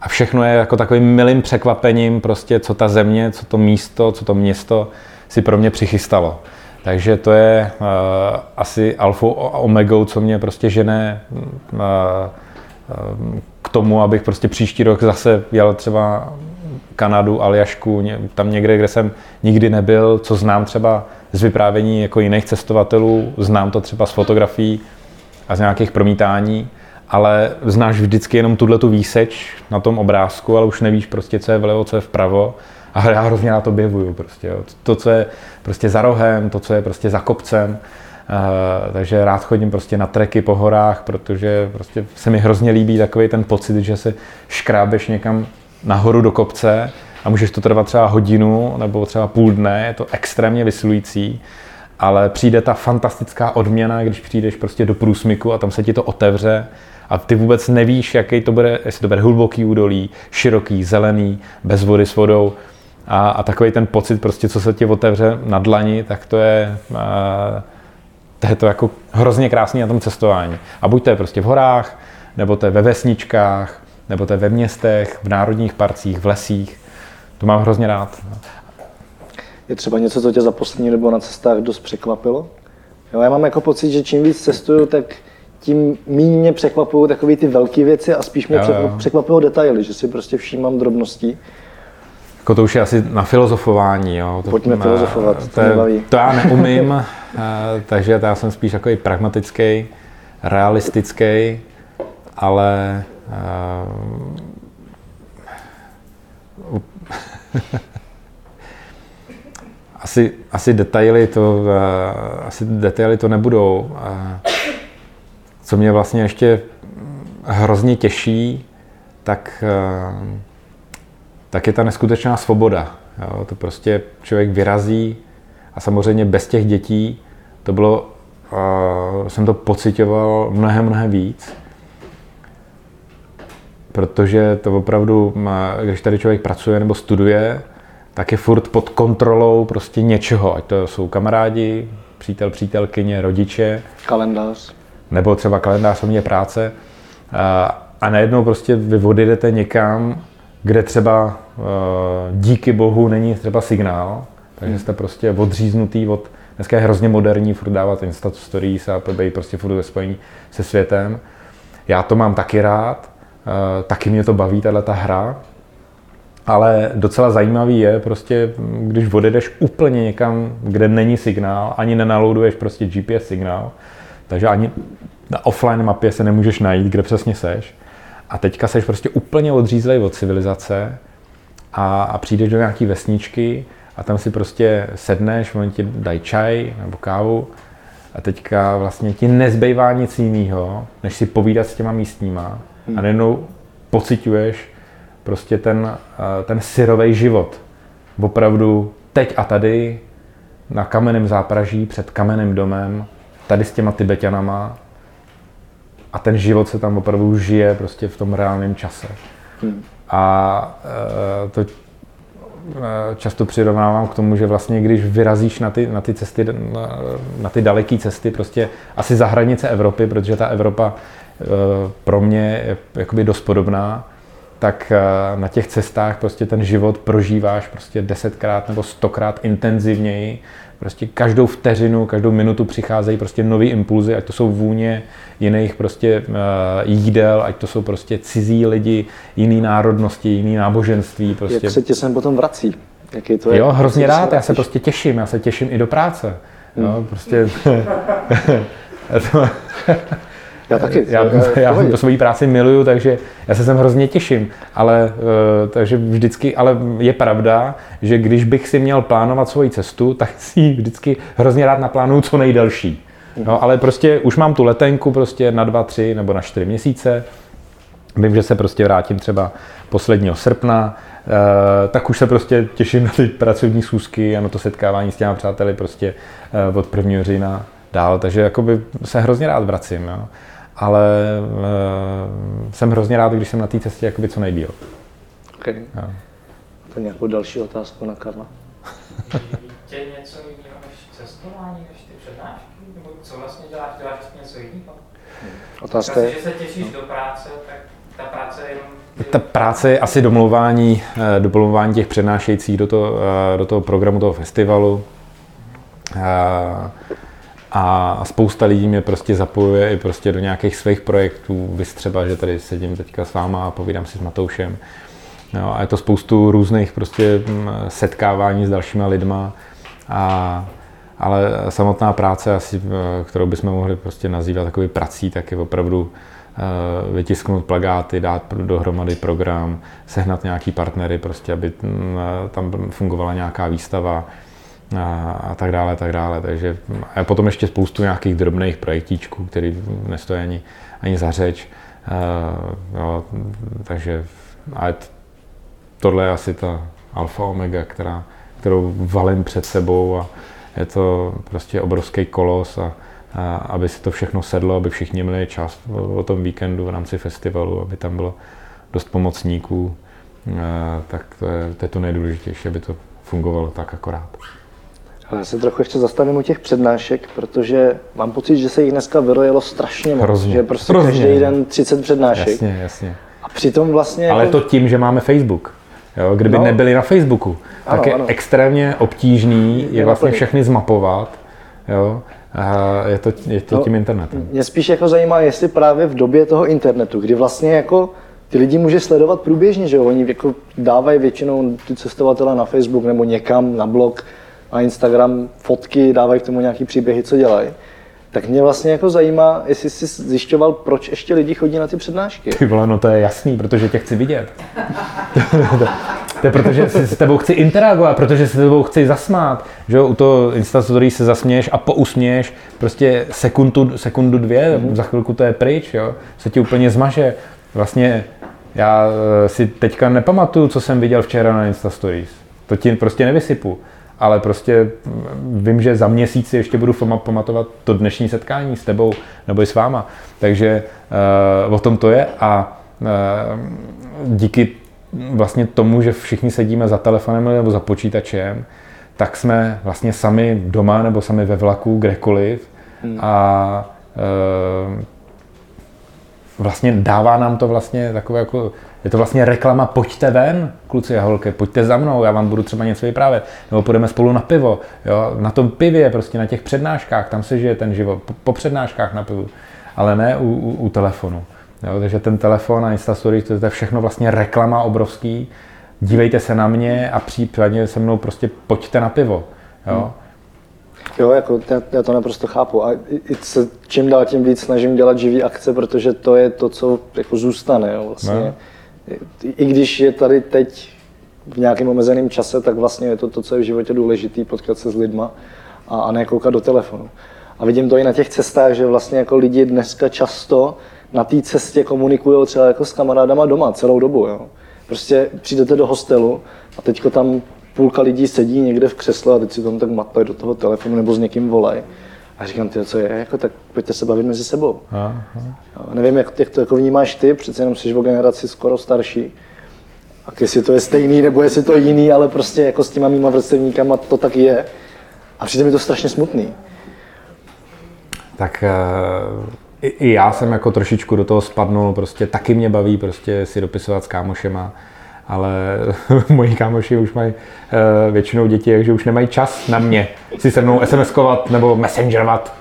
a všechno je jako takovým milým překvapením, prostě co ta země, co to místo, co to město si pro mě přichystalo. Takže to je uh, asi alfa a omegou, co mě prostě žene uh, uh, k tomu, abych prostě příští rok zase jel třeba Kanadu, Aljašku, tam někde, kde jsem nikdy nebyl, co znám třeba z vyprávění jako jiných cestovatelů, znám to třeba z fotografií a z nějakých promítání ale znáš vždycky jenom tuhle tu výseč na tom obrázku, ale už nevíš prostě, co je vlevo, co je vpravo. A já hrozně na to objevuju prostě. Jo. To, co je prostě za rohem, to, co je prostě za kopcem. Uh, takže rád chodím prostě na treky po horách, protože prostě se mi hrozně líbí takový ten pocit, že se škrábeš někam nahoru do kopce a můžeš to trvat třeba hodinu nebo třeba půl dne, je to extrémně vysilující, ale přijde ta fantastická odměna, když přijdeš prostě do průsmyku a tam se ti to otevře a ty vůbec nevíš, jaký to bude, jestli to bude hluboký údolí, široký, zelený, bez vody s vodou. A, a takový ten pocit, prostě, co se ti otevře na dlani, tak to je, a, to je to jako hrozně krásný na tom cestování. A buď to je prostě v horách, nebo to je ve vesničkách, nebo to je ve městech, v národních parcích, v lesích. To mám hrozně rád. Je třeba něco, co tě za poslední dobu na cestách dost překvapilo? Jo, já mám jako pocit, že čím víc cestuju, tak tím méně mě překvapují takové ty velké věci a spíš mě překvapují detaily, že si prostě všímám drobnosti. Jako to už je asi na filozofování. Jo. To, Pojďme filozofovat, to, to, baví. to já neumím, eh, takže já jsem spíš takový pragmatický, realistický, ale uh, asi, asi, detaily to, asi detaily to nebudou. Co mě vlastně ještě hrozně těší, tak, tak je ta neskutečná svoboda. Jo? To prostě člověk vyrazí a samozřejmě bez těch dětí to bylo, uh, jsem to pocitoval mnohem, mnohem víc. Protože to opravdu, když tady člověk pracuje nebo studuje, tak je furt pod kontrolou prostě něčeho, ať to jsou kamarádi, přítel, přítelkyně, rodiče. Kalendář. Nebo třeba kalendář mě práce. A, a najednou prostě vy odjedete někam, kde třeba díky bohu není třeba signál, takže jste prostě odříznutý od, dneska je hrozně moderní furt dávat Insta stories a být prostě furt ve spojení se světem. Já to mám taky rád, taky mě to baví, tahle ta hra, ale docela zajímavý je prostě, když odjedeš úplně někam, kde není signál, ani nenaloaduješ prostě GPS signál, takže ani na offline mapě se nemůžeš najít, kde přesně seš. A teďka seš prostě úplně odřízlej od civilizace a, a přijdeš do nějaký vesničky a tam si prostě sedneš, oni ti dají čaj nebo kávu a teďka vlastně ti nezbývá nic jiného, než si povídat s těma místníma a hmm. najednou pociťuješ prostě ten, eh, ten syrový život. Opravdu teď a tady na kamenném zápraží před kamenným domem, tady s těma Tibetanama a ten život se tam opravdu žije prostě v tom reálném čase. Hmm. A e, to Eh, často přirovnávám k tomu, že vlastně když vyrazíš na ty, na ty cesty, na, na ty daleké cesty, prostě asi za hranice Evropy, protože ta Evropa eh, pro mě je jakoby dost podobná, tak eh, na těch cestách prostě ten život prožíváš prostě desetkrát nebo stokrát intenzivněji Prostě každou vteřinu, každou minutu přicházejí prostě nové impulzy, ať to jsou vůně jiných prostě uh, jídel, ať to jsou prostě cizí lidi, jiný národnosti, jiný náboženství. Prostě. Jak se tě sem potom vrací? Jaký to je? Jo, hrozně rád, já se prostě těším, já se těším i do práce. Hmm. Jo, prostě... Já taky. Já, já, já svoji práci miluju, takže já se sem hrozně těším. Ale, uh, takže vždycky, ale je pravda, že když bych si měl plánovat svoji cestu, tak si ji vždycky hrozně rád naplánuju co nejdelší. No, ale prostě už mám tu letenku prostě na dva, tři nebo na čtyři měsíce. Vím, že se prostě vrátím třeba posledního srpna, uh, tak už se prostě těším na ty pracovní schůzky a na to setkávání s těma přáteli prostě od 1. října dál, takže jakoby se hrozně rád vracím. Jo ale uh, jsem hrozně rád, když jsem na té cestě jakoby co nejdíl. Okay. Ja. To nějakou další otázku na Karla. Tě něco jiného než cestování, než ty přednášky? Nebo co vlastně děláš? Děláš něco jiného? Otázka je... že se těšíš do práce, tak ta práce je jenom ta práce je asi domlouvání, eh, domlouvání těch přednášejících do toho, eh, do toho programu, toho festivalu. A spousta lidí mě prostě zapojuje i prostě do nějakých svých projektů. Vy třeba, že tady sedím teďka s váma a povídám si s Matoušem. No, a je to spoustu různých prostě mm, setkávání s dalšíma lidma. A, ale samotná práce, asi, kterou bychom mohli prostě nazývat takový prací, tak je opravdu eh, vytisknout plagáty, dát dohromady program, sehnat nějaký partnery, prostě, aby mm, tam fungovala nějaká výstava, a, a tak dále, tak dále. Takže a potom ještě spoustu nějakých drobných projektíčků, který nestojí ani, ani za řeč. Uh, jo, takže ale tohle je asi ta alfa omega, která, kterou valím před sebou a je to prostě obrovský kolos a, a aby si to všechno sedlo, aby všichni měli čas o tom víkendu v rámci festivalu, aby tam bylo dost pomocníků, tak to je, to je to nejdůležitější, aby to fungovalo tak akorát. Ale já se trochu ještě zastavím u těch přednášek, protože mám pocit, že se jich dneska vyrojilo strašně moc. Hrozně. Že prostě Hrozně. každý den 30 přednášek. Jasně, jasně. A přitom vlastně... Ale jako... to tím, že máme Facebook. Jo, kdyby no. nebyli na Facebooku, ano, tak je ano. extrémně obtížný je, je vlastně všechny zmapovat. Jo? A je to, je to no, tím internetem. Mě spíš jako zajímá, jestli právě v době toho internetu, kdy vlastně jako ty lidi může sledovat průběžně, že jo? Oni jako dávají většinou ty cestovatele na Facebook nebo někam na blog, a Instagram fotky, dávají k tomu nějaký příběhy, co dělají. Tak mě vlastně jako zajímá, jestli jsi zjišťoval, proč ještě lidi chodí na ty přednášky. Ty vole, no to je jasný, protože tě chci vidět. To je protože si s tebou chci interagovat, protože se s tebou chci zasmát. Že jo, u toho Insta story se zasměješ a pousměješ prostě sekundu, sekundu dvě, mm-hmm. za chvilku to je pryč, jo. Se ti úplně zmaže. Vlastně já eh, si teďka nepamatuju, co jsem viděl včera na Insta Stories. To ti prostě nevysypu. Ale prostě vím, že za měsíc ještě budu pamatovat to dnešní setkání s tebou nebo i s váma. Takže uh, o tom to je a uh, díky vlastně tomu, že všichni sedíme za telefonem nebo za počítačem, tak jsme vlastně sami doma nebo sami ve vlaku, kdekoliv. Hmm. A e, vlastně dává nám to vlastně takové jako, je to vlastně reklama, pojďte ven, kluci a holky, pojďte za mnou, já vám budu třeba něco vyprávět, nebo půjdeme spolu na pivo, jo, na tom pivě, prostě na těch přednáškách, tam se žije ten život, po, po přednáškách na pivu, ale ne u, u, u telefonu. Jo, takže ten telefon a Instastory, to je všechno vlastně reklama obrovský. Dívejte se na mě a případně se mnou prostě pojďte na pivo. Jo, hmm. Jo, jako já, já to naprosto chápu a i se čím dál tím víc snažím dělat živý akce, protože to je to, co jako zůstane. Jo, vlastně. No. I, I když je tady teď v nějakém omezeném čase, tak vlastně je to to, co je v životě důležité, potkat se s lidma a, a ne koukat do telefonu. A vidím to i na těch cestách, že vlastně jako lidi dneska často na té cestě komunikují třeba jako s kamarádama doma celou dobu. Jo. Prostě přijdete do hostelu a teďko tam půlka lidí sedí někde v křesle a teď si tam tak matlají do toho telefonu nebo s někým volají. A říkám, ty, co je, jako, tak pojďte se bavit mezi sebou. Aha. Jo, nevím, jak, jak to jako vnímáš ty, přece jenom jsi o generaci skoro starší. A jestli to je stejný, nebo jestli to je jiný, ale prostě jako s těma mýma vrstevníkama to tak je. A přijde mi to strašně smutný. Tak uh i, i já jsem jako trošičku do toho spadnul, prostě taky mě baví prostě si dopisovat s kámošema, ale moji kámoši už mají uh, většinou děti, takže už nemají čas na mě si se mnou SMS-kovat nebo messengerovat.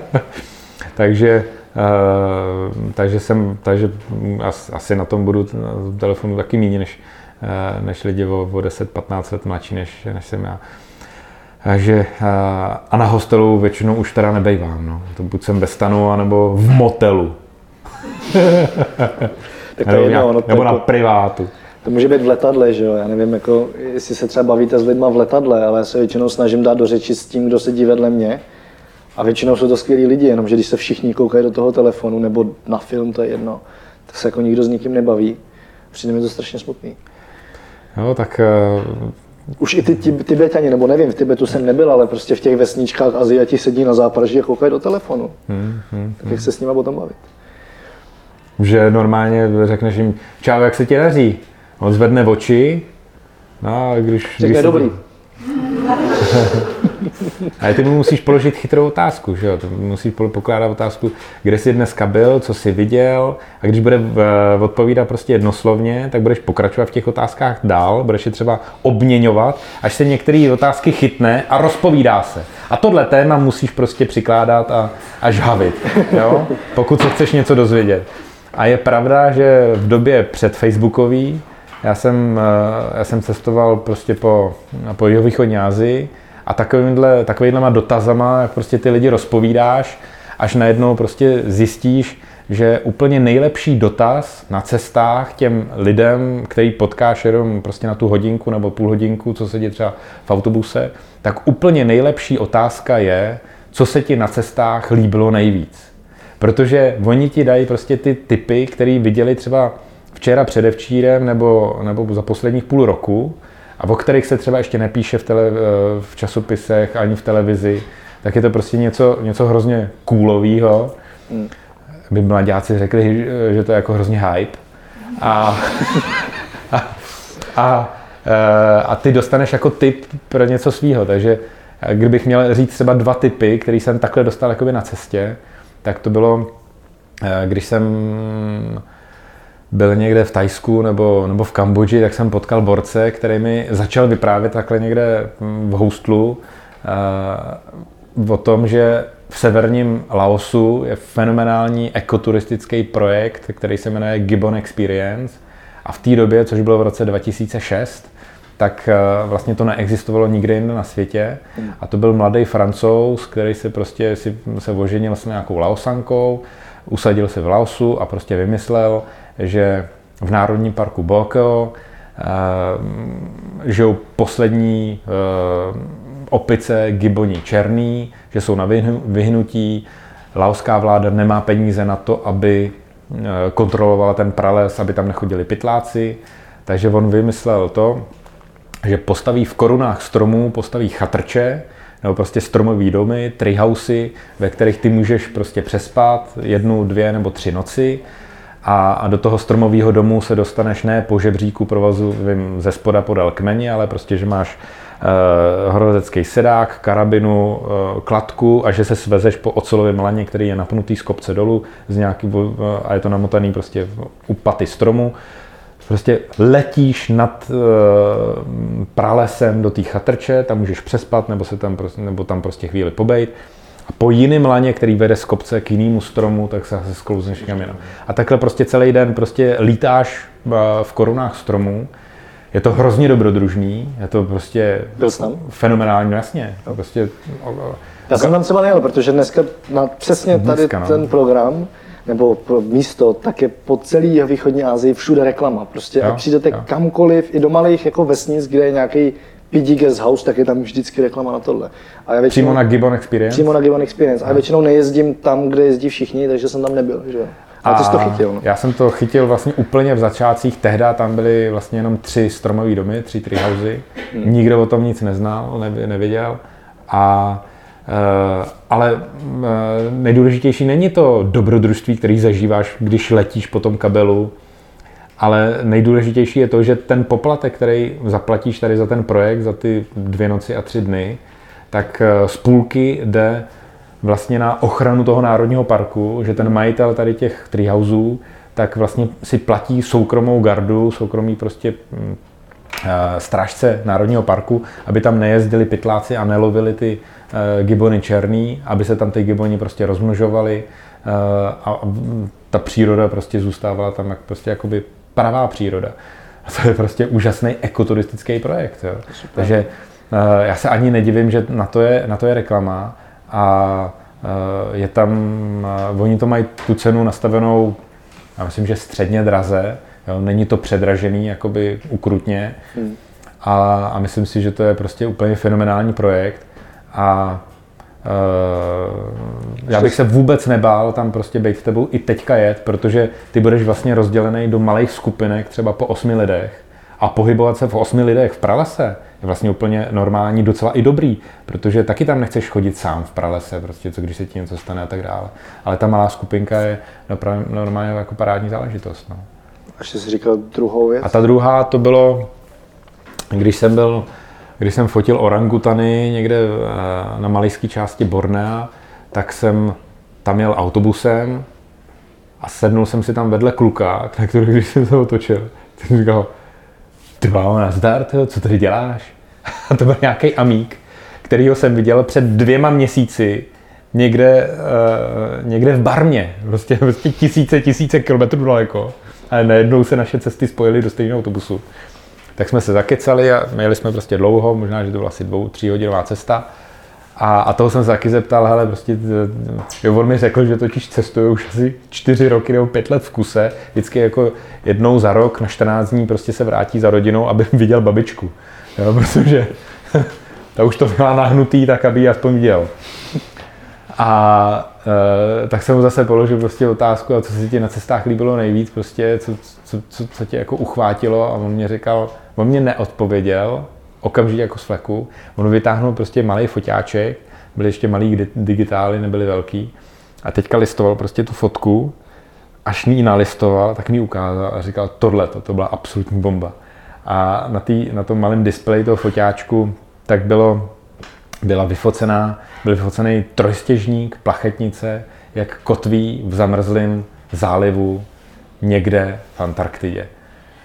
takže Uh, takže jsem, takže asi na tom budu na telefonu taky méně než, uh, než lidi o, o 10-15 let mladší než, než jsem já. Takže a na hostelu většinou už teda nebejvám. No. To buď jsem ve stanu, anebo v motelu. tak to nebo, jedno, nějak, no, nebo na jako, privátu. To může být v letadle, že jo? Já nevím, jako, jestli se třeba bavíte s lidma v letadle, ale já se většinou snažím dát do řeči s tím, kdo sedí vedle mě. A většinou jsou to skvělí lidi, jenomže když se všichni koukají do toho telefonu nebo na film, to je jedno, tak se jako nikdo s nikým nebaví. Přijde mi to strašně smutný. Jo, tak už i ty Tibetani, nebo nevím, v Tibetu jsem nebyl, ale prostě v těch vesničkách Aziati sedí na zápraží a koukají do telefonu. Hmm, hmm, tak jak se s nimi potom bavit? Že normálně řekneš jim, čau, jak se ti daří? On zvedne oči, no a když... Řekne když dobrý. Ale ty mu musíš položit chytrou otázku, že jo? Ty musíš pokládat otázku, kde jsi dneska byl, co jsi viděl a když bude eh, odpovídat prostě jednoslovně, tak budeš pokračovat v těch otázkách dál, budeš je třeba obměňovat, až se některé otázky chytne a rozpovídá se. A tohle téma musíš prostě přikládat a, a žhavit, jo? pokud se chceš něco dozvědět. A je pravda, že v době před Facebookový já jsem, eh, já jsem cestoval prostě po, po jihovýchodní Asii a takovýmhle, takovýmhle dotazama jak prostě ty lidi rozpovídáš, až najednou prostě zjistíš, že úplně nejlepší dotaz na cestách těm lidem, který potkáš jenom prostě na tu hodinku nebo půl hodinku, co se děje třeba v autobuse, tak úplně nejlepší otázka je, co se ti na cestách líbilo nejvíc. Protože oni ti dají prostě ty typy, které viděli třeba včera předevčírem nebo, nebo za posledních půl roku a o kterých se třeba ještě nepíše v, tele, eh, v časopisech ani v televizi, tak je to prostě něco, něco hrozně kůlového. Hmm. By mladáci řekli, že to je jako hrozně hype. A, a, a, eh, a ty dostaneš jako tip pro něco svýho. Takže kdybych měl říct třeba dva typy, které jsem takhle dostal na cestě, tak to bylo, eh, když jsem byl někde v Tajsku nebo, nebo v Kambodži, tak jsem potkal borce, který mi začal vyprávět takhle někde v hostlu uh, o tom, že v severním Laosu je fenomenální ekoturistický projekt, který se jmenuje Gibbon Experience. A v té době, což bylo v roce 2006, tak uh, vlastně to neexistovalo nikde jinde na světě. A to byl mladý francouz, který se prostě si, se oženil s nějakou laosankou, usadil se v Laosu a prostě vymyslel, že v Národním parku Bokeo žijou poslední opice giboni černý, že jsou na vyhnutí, laoská vláda nemá peníze na to, aby kontrolovala ten prales, aby tam nechodili pytláci, takže on vymyslel to, že postaví v korunách stromů, postaví chatrče, nebo prostě stromový domy, treehousey, ve kterých ty můžeš prostě přespat jednu, dvě nebo tři noci a, a do toho stromového domu se dostaneš ne po žebříku provazu vím, ze spoda podal kmeni, ale prostě, že máš uh, horolezecký sedák, karabinu, uh, kladku a že se svezeš po ocelovém laně, který je napnutý z kopce dolů z nějaký, uh, a je to namotaný prostě u paty stromu Prostě letíš nad e, pralesem do té chatrče, tam můžeš přespat nebo, se tam, prostě, nebo tam prostě chvíli pobejt. A po jiném laně, který vede z kopce k jinému stromu, tak se zase sklouzneš někam jinam. A takhle prostě celý den prostě lítáš eh, v korunách stromů. Je to hrozně dobrodružný, je to prostě Byl tam? fenomenální, jasně. To prostě, Já jsem tam třeba nejel, protože dneska na přesně tady dneska, no. ten program nebo pro místo, tak je po celé východní Asii všude reklama. Prostě jo, přijdete jo. kamkoliv, i do malých jako vesnic, kde je nějaký Guest house, tak je tam vždycky reklama na tohle. A já většinou, přímo na Gibbon Experience? Přímo na Gibbon Experience. A já většinou nejezdím tam, kde jezdí všichni, takže jsem tam nebyl. Že? A ty jsi to chytil. No. Já jsem to chytil vlastně úplně v začátcích. Tehdy tam byly vlastně jenom tři stromové domy, tři treehousey. Hmm. Nikdo o tom nic neznal, nevěděl. A Eh, ale eh, nejdůležitější není to dobrodružství, který zažíváš, když letíš po tom kabelu, ale nejdůležitější je to, že ten poplatek, který zaplatíš tady za ten projekt, za ty dvě noci a tři dny, tak eh, z půlky jde vlastně na ochranu toho národního parku, že ten majitel tady těch treehouseů tak vlastně si platí soukromou gardu, soukromý prostě hm, strážce národního parku, aby tam nejezdili pytláci a nelovili ty Eh, gibony černý, aby se tam ty gibony prostě rozmnožovaly eh, a ta příroda prostě zůstávala tam jak prostě jakoby pravá příroda. A to je prostě úžasný ekoturistický projekt. Jo. Takže eh, já se ani nedivím, že na to je, na to je reklama a je tam, oni to mají tu cenu nastavenou, já myslím, že středně draze, jo, není to předražený jakoby ukrutně hmm. a, a myslím si, že to je prostě úplně fenomenální projekt a já bych se vůbec nebál tam prostě být s tebou i teďka jet, protože ty budeš vlastně rozdělený do malých skupinek, třeba po osmi lidech. A pohybovat se v osmi lidech v pralese je vlastně úplně normální, docela i dobrý, protože taky tam nechceš chodit sám v pralese, prostě co když se ti něco stane a tak dále. Ale ta malá skupinka je normálně jako parádní záležitost. No. A ještě jsi říkal druhou věc? A ta druhá to bylo, když jsem byl když jsem fotil orangutany někde eh, na malijské části Bornea, tak jsem tam jel autobusem a sednul jsem si tam vedle kluka, na který když jsem se otočil, tak říkal, ty mámo, nazdar, tyjo, co tady děláš? A to byl nějaký amík, kterýho jsem viděl před dvěma měsíci někde, uh, někde v Barmě, prostě, prostě tisíce, tisíce kilometrů daleko. A najednou se naše cesty spojily do stejného autobusu tak jsme se zakecali a měli jsme prostě dlouho, možná, že to byla asi dvou, tří hodinová cesta. A, a toho jsem se taky zeptal, hele, prostě, jo, on mi řekl, že totiž cestuje už asi čtyři roky nebo pět let v kuse, vždycky jako jednou za rok na 14 dní prostě se vrátí za rodinou, aby viděl babičku, jo, protože ta už to měla nahnutý, tak aby ji aspoň viděl. A e, tak jsem mu zase položil prostě otázku, a co se ti na cestách líbilo nejvíc, prostě, co, co, co, co tě jako uchvátilo? A on mě říkal, on mě neodpověděl, okamžitě jako z fleku, on vytáhnul prostě malý foťáček, byly ještě malý digitály, nebyly velký, a teďka listoval prostě tu fotku, až mi ji nalistoval, tak mi ukázal a říkal, tohle, to, to byla absolutní bomba. A na, tý, na tom malém displeji toho foťáčku tak bylo, byla vyfocená, byl vyfocený trojstěžník, plachetnice, jak kotví v zamrzlém zálivu někde v Antarktidě.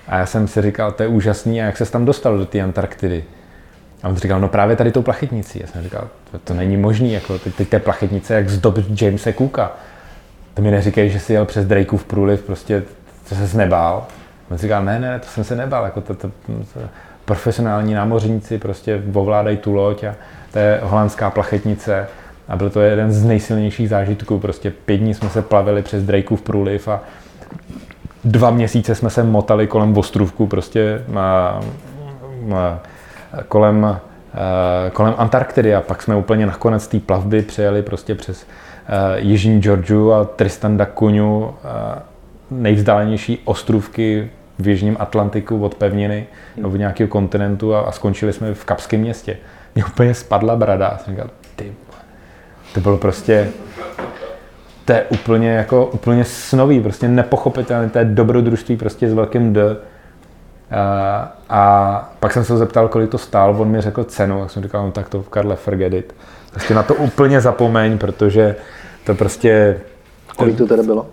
A já jsem si říkal, to je úžasný, a jak se tam dostal do té Antarktidy? A on říkal, no právě tady tou plachetnicí. Já jsem říkal, to, to není možný, jako teď, teď té plachetnice jak z doby Jamesa Cooka. To mi neříkej, že si jel přes Drakeův průliv, prostě to se nebál. On říkal, ne, ne, to jsem se nebál, jako to, to, to, profesionální námořníci prostě ovládají tu loď a to je holandská plachetnice a byl to jeden z nejsilnějších zážitků. Prostě pět dní jsme se plavili přes Drakeův průliv a dva měsíce jsme se motali kolem ostrovku, prostě a, a, kolem, a, kolem Antarktidy a pak jsme úplně nakonec té plavby přijeli prostě přes a, Jižní Georgiu a Tristan da Cunhu, nejvzdálenější ostrovky v Jižním Atlantiku od pevniny nebo nějakého kontinentu a, a skončili jsme v Kapském městě. Mě úplně spadla brada a jsem říkal, ty, to bylo prostě, to je úplně jako úplně snový, prostě nepochopitelné, to je dobrodružství prostě s velkým D. A, a pak jsem se zeptal, kolik to stálo, on mi řekl cenu, a jsem říkal, no tak to Karle, forget it. Prostě na to úplně zapomeň, protože to prostě... Kolik to teda bylo?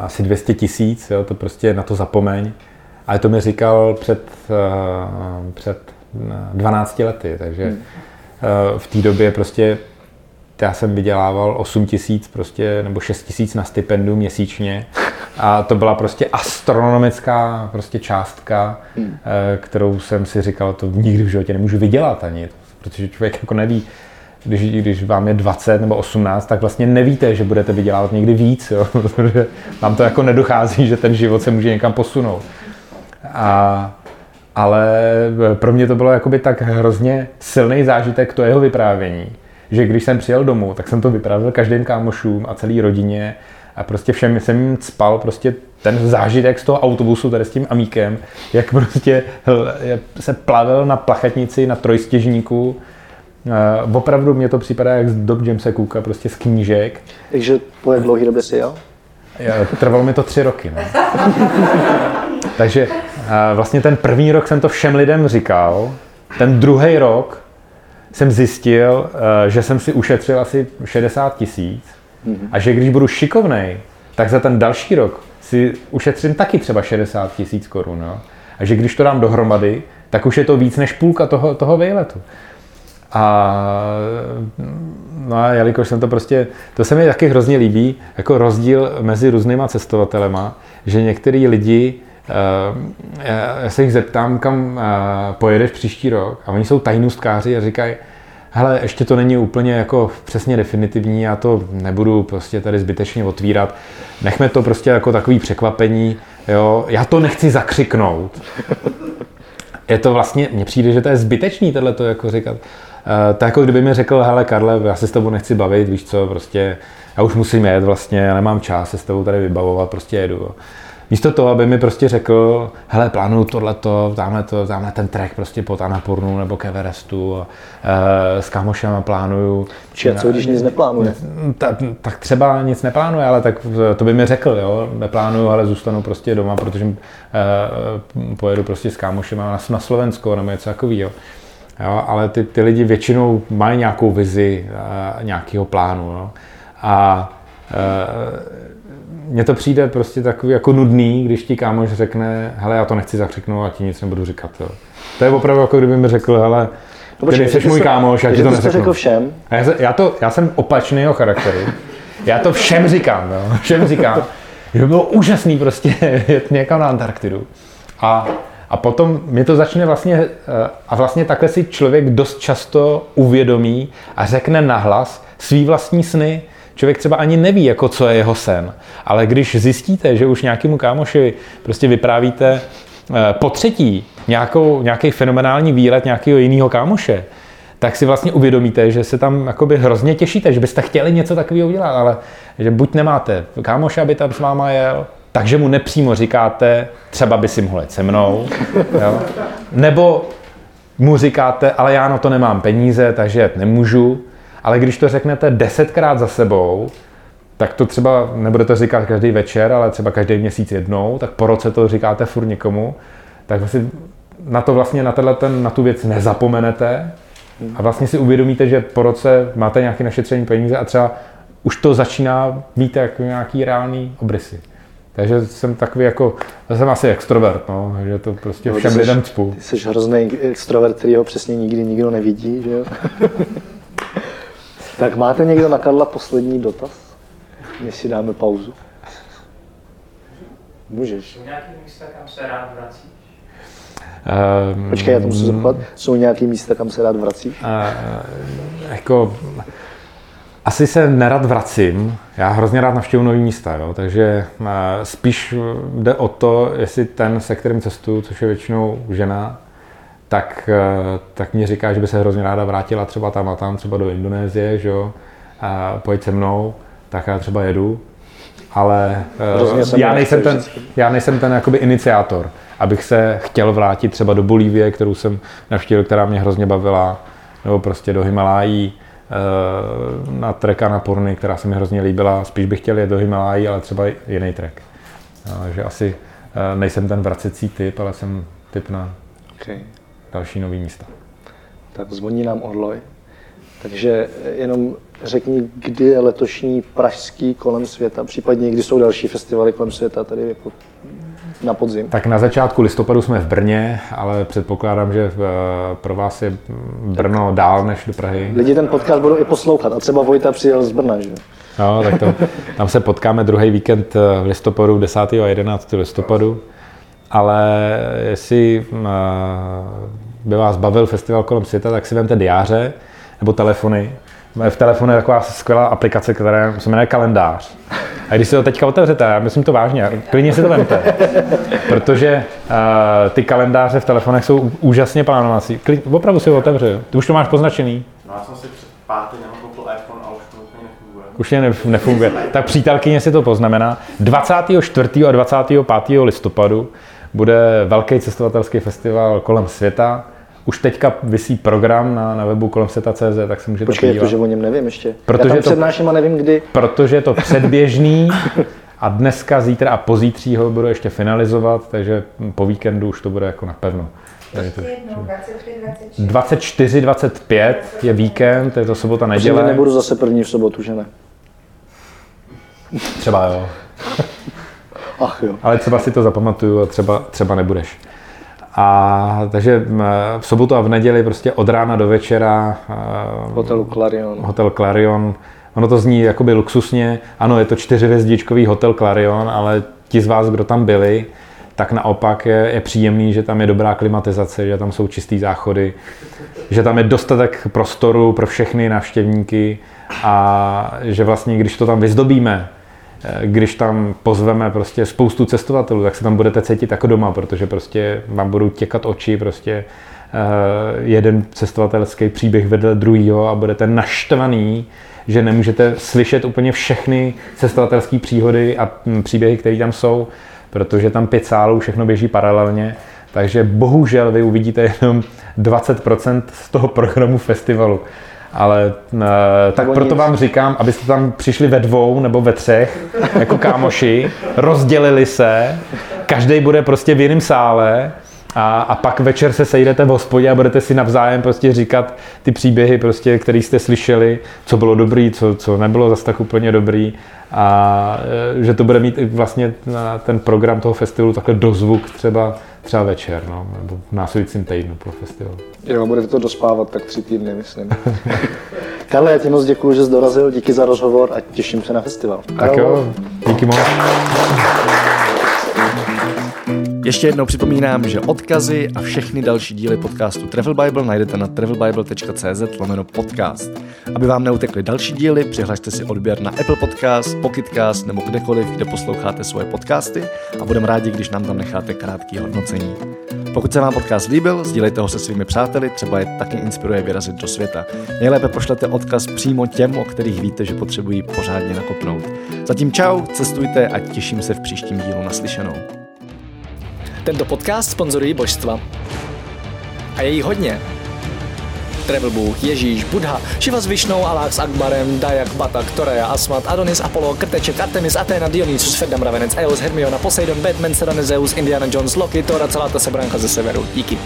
asi 200 tisíc, to prostě na to zapomeň. Ale to mi říkal před, před 12 lety, takže hmm. v té době prostě já jsem vydělával 8 tisíc prostě, nebo 6 tisíc na stipendium měsíčně a to byla prostě astronomická prostě částka, hmm. uh, kterou jsem si říkal, to nikdy v životě nemůžu vydělat ani, protože člověk jako neví, když, když vám je 20 nebo 18, tak vlastně nevíte, že budete vydělávat někdy víc, jo? protože vám to jako nedochází, že ten život se může někam posunout. A, ale pro mě to bylo jakoby tak hrozně silný zážitek to jeho vyprávění, že když jsem přijel domů, tak jsem to vyprávěl každým kámošům a celý rodině a prostě všem jsem jim spal prostě ten zážitek z toho autobusu tady s tím amíkem, jak prostě se plavil na plachetnici na trojstěžníku, Uh, opravdu mě to připadá jak z dob Jamesa Cooka, prostě z knížek. Takže po jak dlouhý době si jel? Trvalo mi to tři roky. No. Takže uh, vlastně ten první rok jsem to všem lidem říkal, ten druhý rok jsem zjistil, uh, že jsem si ušetřil asi 60 tisíc mm-hmm. a že když budu šikovnej, tak za ten další rok si ušetřím taky třeba 60 tisíc korun. No? A že když to dám dohromady, tak už je to víc než půlka toho, toho výletu. A no a jelikož jsem to prostě, to se mi taky hrozně líbí, jako rozdíl mezi různýma cestovatelema, že některý lidi, eh, já se jich zeptám, kam eh, pojedeš příští rok a oni jsou tajnůstkáři a říkají, hele, ještě to není úplně jako přesně definitivní, já to nebudu prostě tady zbytečně otvírat. Nechme to prostě jako takový překvapení, jo. Já to nechci zakřiknout. Je to vlastně, mně přijde, že to je zbytečný tohle to jako říkat. Tak jako kdyby mi řekl, hele Karle, já se s tebou nechci bavit, víš co, prostě já už musím jet vlastně, já nemám čas se s tebou tady vybavovat, prostě jedu. Místo toho, aby mi prostě řekl, hele, plánuju tohleto, tamhle, to, tamhle ten trek prostě pod Anapurnu nebo k Everestu, a, e, s kámošem plánuju. Či co, když nic neplánuje? Tak, tak třeba nic neplánuje, ale tak to by mi řekl, jo, neplánuju, ale zůstanu prostě doma, protože e, pojedu prostě s kámošem na, na Slovensko nebo něco takového. Jo, ale ty, ty lidi většinou mají nějakou vizi, uh, nějakého plánu. Jo. A uh, mně to přijde prostě takový jako nudný, když ti kámoš řekne, hele, já to nechci zakřiknout a ti nic nebudu říkat. Jo. To je opravdu jako kdyby mi řekl, hele, no, ty nejsi můj kámoš, já ti to neřeknu. řekl všem. A já, já, to, já jsem opačného charakteru. Já to všem říkám, jo. všem říkám, že by bylo úžasný prostě jet někam na Antarktidu. A a potom mě to začne vlastně, eh, a vlastně takhle si člověk dost často uvědomí a řekne nahlas svý vlastní sny. Člověk třeba ani neví, jako co je jeho sen. Ale když zjistíte, že už nějakému kámošovi prostě vyprávíte eh, po třetí nějakou, nějaký fenomenální výlet nějakého jiného kámoše, tak si vlastně uvědomíte, že se tam jakoby hrozně těšíte, že byste chtěli něco takového udělat, ale že buď nemáte kámoše, aby tam s váma jel, takže mu nepřímo říkáte, třeba by si mohl jít se mnou, jo? nebo mu říkáte, ale já na to nemám peníze, takže nemůžu, ale když to řeknete desetkrát za sebou, tak to třeba nebudete říkat každý večer, ale třeba každý měsíc jednou, tak po roce to říkáte furt někomu, tak si na to vlastně, na, ten, na tu věc nezapomenete a vlastně si uvědomíte, že po roce máte nějaké našetření peníze a třeba už to začíná být jako nějaký reálný obrysy. Takže jsem takový jako, já jsem asi extrovert, no, že to prostě no, všem jsi, lidem cpu. Ty jsi hrozný extrovert, který ho přesně nikdy nikdo nevidí, že jo? tak máte někdo na Karla poslední dotaz? Než si dáme pauzu. Můžeš. Jsou nějaké místa, kam se rád vrací? Um, Počkej, já to musím zopakovat. Jsou nějaké místa, kam se rád vrací? Uh, jako, Asi se nerad vracím, já hrozně rád navštěvuji nový místa, jo? takže eh, spíš jde o to, jestli ten, se kterým cestuju, což je většinou žena, tak, eh, tak mě říká, že by se hrozně ráda vrátila třeba tam a tam, třeba do Indonésie, že jo, a pojď se mnou, tak já třeba jedu, ale uh, já nejsem, ten, já nejsem ten jakoby iniciátor, abych se chtěl vrátit třeba do Bolívie, kterou jsem navštívil, která mě hrozně bavila, nebo prostě do Himalájí, uh, na treka na Purny, která se mi hrozně líbila. Spíš bych chtěl jet do Himalájí, ale třeba jiný trek. Takže asi nejsem ten vracecí typ, ale jsem typ na okay. Další nový místa. Tak zvoní nám Orloj. Takže jenom řekni, kdy je letošní pražský kolem světa, případně kdy jsou další festivaly kolem světa tady jako na podzim. Tak na začátku listopadu jsme v Brně, ale předpokládám, že eh, pro vás je Brno tak dál než do Prahy. Lidi ten podcast budou i poslouchat a třeba Vojta přijel z Brna, že? No, tak to, tam se potkáme druhý víkend eh, v listopadu, 10. a 11. listopadu. Ale jestli eh, by vás bavil festival kolem světa, tak si vemte diáře nebo telefony v telefonu je taková skvělá aplikace, která se jmenuje kalendář. A když si to teďka otevřete, já myslím to vážně, klidně si to vemte, protože uh, ty kalendáře v telefonech jsou úžasně plánovací. Klid, opravdu si ho otevřu. Ty už to máš poznačený? No já jsem si před koupil iPhone a už to úplně nefunguje. Už je nefunguje. Tak přítelkyně si to poznamená. 24. a 25. listopadu bude velký cestovatelský festival kolem světa už teďka vysí program na, na webu kolem seta.cz, tak se můžete Počkej, podívat. Počkej, o něm nevím ještě. Protože Já tam to, přednáším a nevím kdy. Protože je to předběžný a dneska, zítra a pozítří ho budu ještě finalizovat, takže po víkendu už to bude jako napevno. 24, 25 je víkend, je to sobota, neděle. Protože nebudu zase první v sobotu, že ne? Třeba jo. Ach jo. Ale třeba si to zapamatuju a třeba, třeba nebudeš. A takže v sobotu a v neděli prostě od rána do večera Hotel Clarion. Hotel Clarion. Ono to zní jakoby luxusně. Ano, je to čtyřhvězdičkový Hotel Clarion, ale ti z vás, kdo tam byli, tak naopak je, je příjemný, že tam je dobrá klimatizace, že tam jsou čistý záchody, že tam je dostatek prostoru pro všechny návštěvníky a že vlastně, když to tam vyzdobíme, když tam pozveme prostě spoustu cestovatelů, tak se tam budete cítit jako doma, protože prostě vám budou těkat oči, prostě eh, jeden cestovatelský příběh vedle druhýho a budete naštvaný, že nemůžete slyšet úplně všechny cestovatelské příhody a hm, příběhy, které tam jsou, protože tam pět sálů, všechno běží paralelně. Takže bohužel vy uvidíte jenom 20% z toho programu festivalu ale uh, tak proto vám říkám, abyste tam přišli ve dvou nebo ve třech, jako kámoši, rozdělili se, každý bude prostě v jiném sále. A, a pak večer se sejdete v hospodě a budete si navzájem prostě říkat ty příběhy, prostě, které jste slyšeli, co bylo dobrý, co, co nebylo zase tak úplně dobrý. A eh, že to bude mít vlastně ten program toho festivalu takhle dozvuk třeba třeba večer, no, nebo v následujícím týdnu po festivalu. Jo, budete to dospávat tak tři týdny, myslím. Karle, já ti moc děkuji, že jsi dorazil, díky za rozhovor a těším se na festival. Tak jo, díky moc. Ještě jednou připomínám, že odkazy a všechny další díly podcastu Travel Bible najdete na travelbible.cz lomeno podcast. Aby vám neutekly další díly, přihlašte si odběr na Apple Podcast, Pocketcast nebo kdekoliv, kde posloucháte svoje podcasty a budeme rádi, když nám tam necháte krátký hodnocení. Pokud se vám podcast líbil, sdílejte ho se svými přáteli, třeba je taky inspiruje vyrazit do světa. Nejlépe pošlete odkaz přímo těm, o kterých víte, že potřebují pořádně nakopnout. Zatím čau, cestujte a těším se v příštím dílu naslyšenou. Tento podcast sponzorují božstva. A je jich hodně. Travel Bůh, Ježíš, Buddha, Shiva s Višnou, Alák s Akbarem, Dayak, Batak, Toreja, Asmat, Adonis, Apollo, Krteček, Artemis, Athena, Dionysus, Ferdam, Ravenec, Eos, Hermiona, Poseidon, Batman, Serena, Zeus, Indiana Jones, Loki, Tora, celá ta sebranka ze severu. Díky.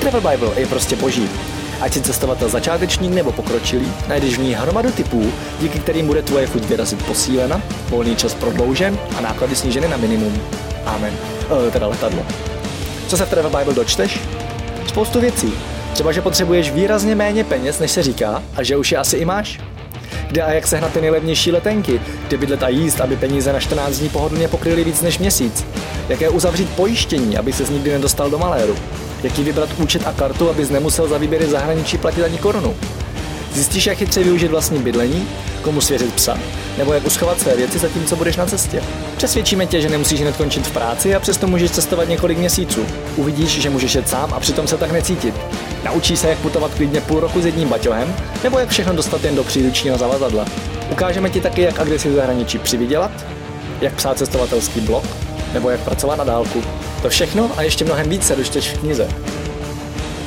Travel Bible je prostě boží. Ať si cestovatel začátečník nebo pokročilý, najdeš v ní hromadu typů, díky kterým bude tvoje chuť vyrazit posílena, volný čas prodloužen a náklady sníženy na minimum. Amen. E, teda letadlo. Co se v Travel Bible dočteš? Spoustu věcí. Třeba, že potřebuješ výrazně méně peněz, než se říká, a že už je asi i máš. Kde a jak sehnat ty nejlevnější letenky, kde bydlet a jíst, aby peníze na 14 dní pohodlně pokryly víc než měsíc. Jaké uzavřít pojištění, aby se nikdy nedostal do maléru. Jaký vybrat účet a kartu, abys nemusel za výběry zahraničí platit ani korunu. Zjistíš, jak chytře využít vlastní bydlení, komu svěřit psa, nebo jak uschovat své věci zatímco budeš na cestě. Přesvědčíme tě, že nemusíš hned končit v práci a přesto můžeš cestovat několik měsíců. Uvidíš, že můžeš jet sám a přitom se tak necítit. Naučí se, jak putovat klidně půl roku s jedním baťohem, nebo jak všechno dostat jen do příručního zavazadla. Ukážeme ti taky, jak a kde si v zahraničí přivydělat, jak psát cestovatelský blog, nebo jak pracovat na dálku. To všechno a ještě mnohem víc se dočteš v knize.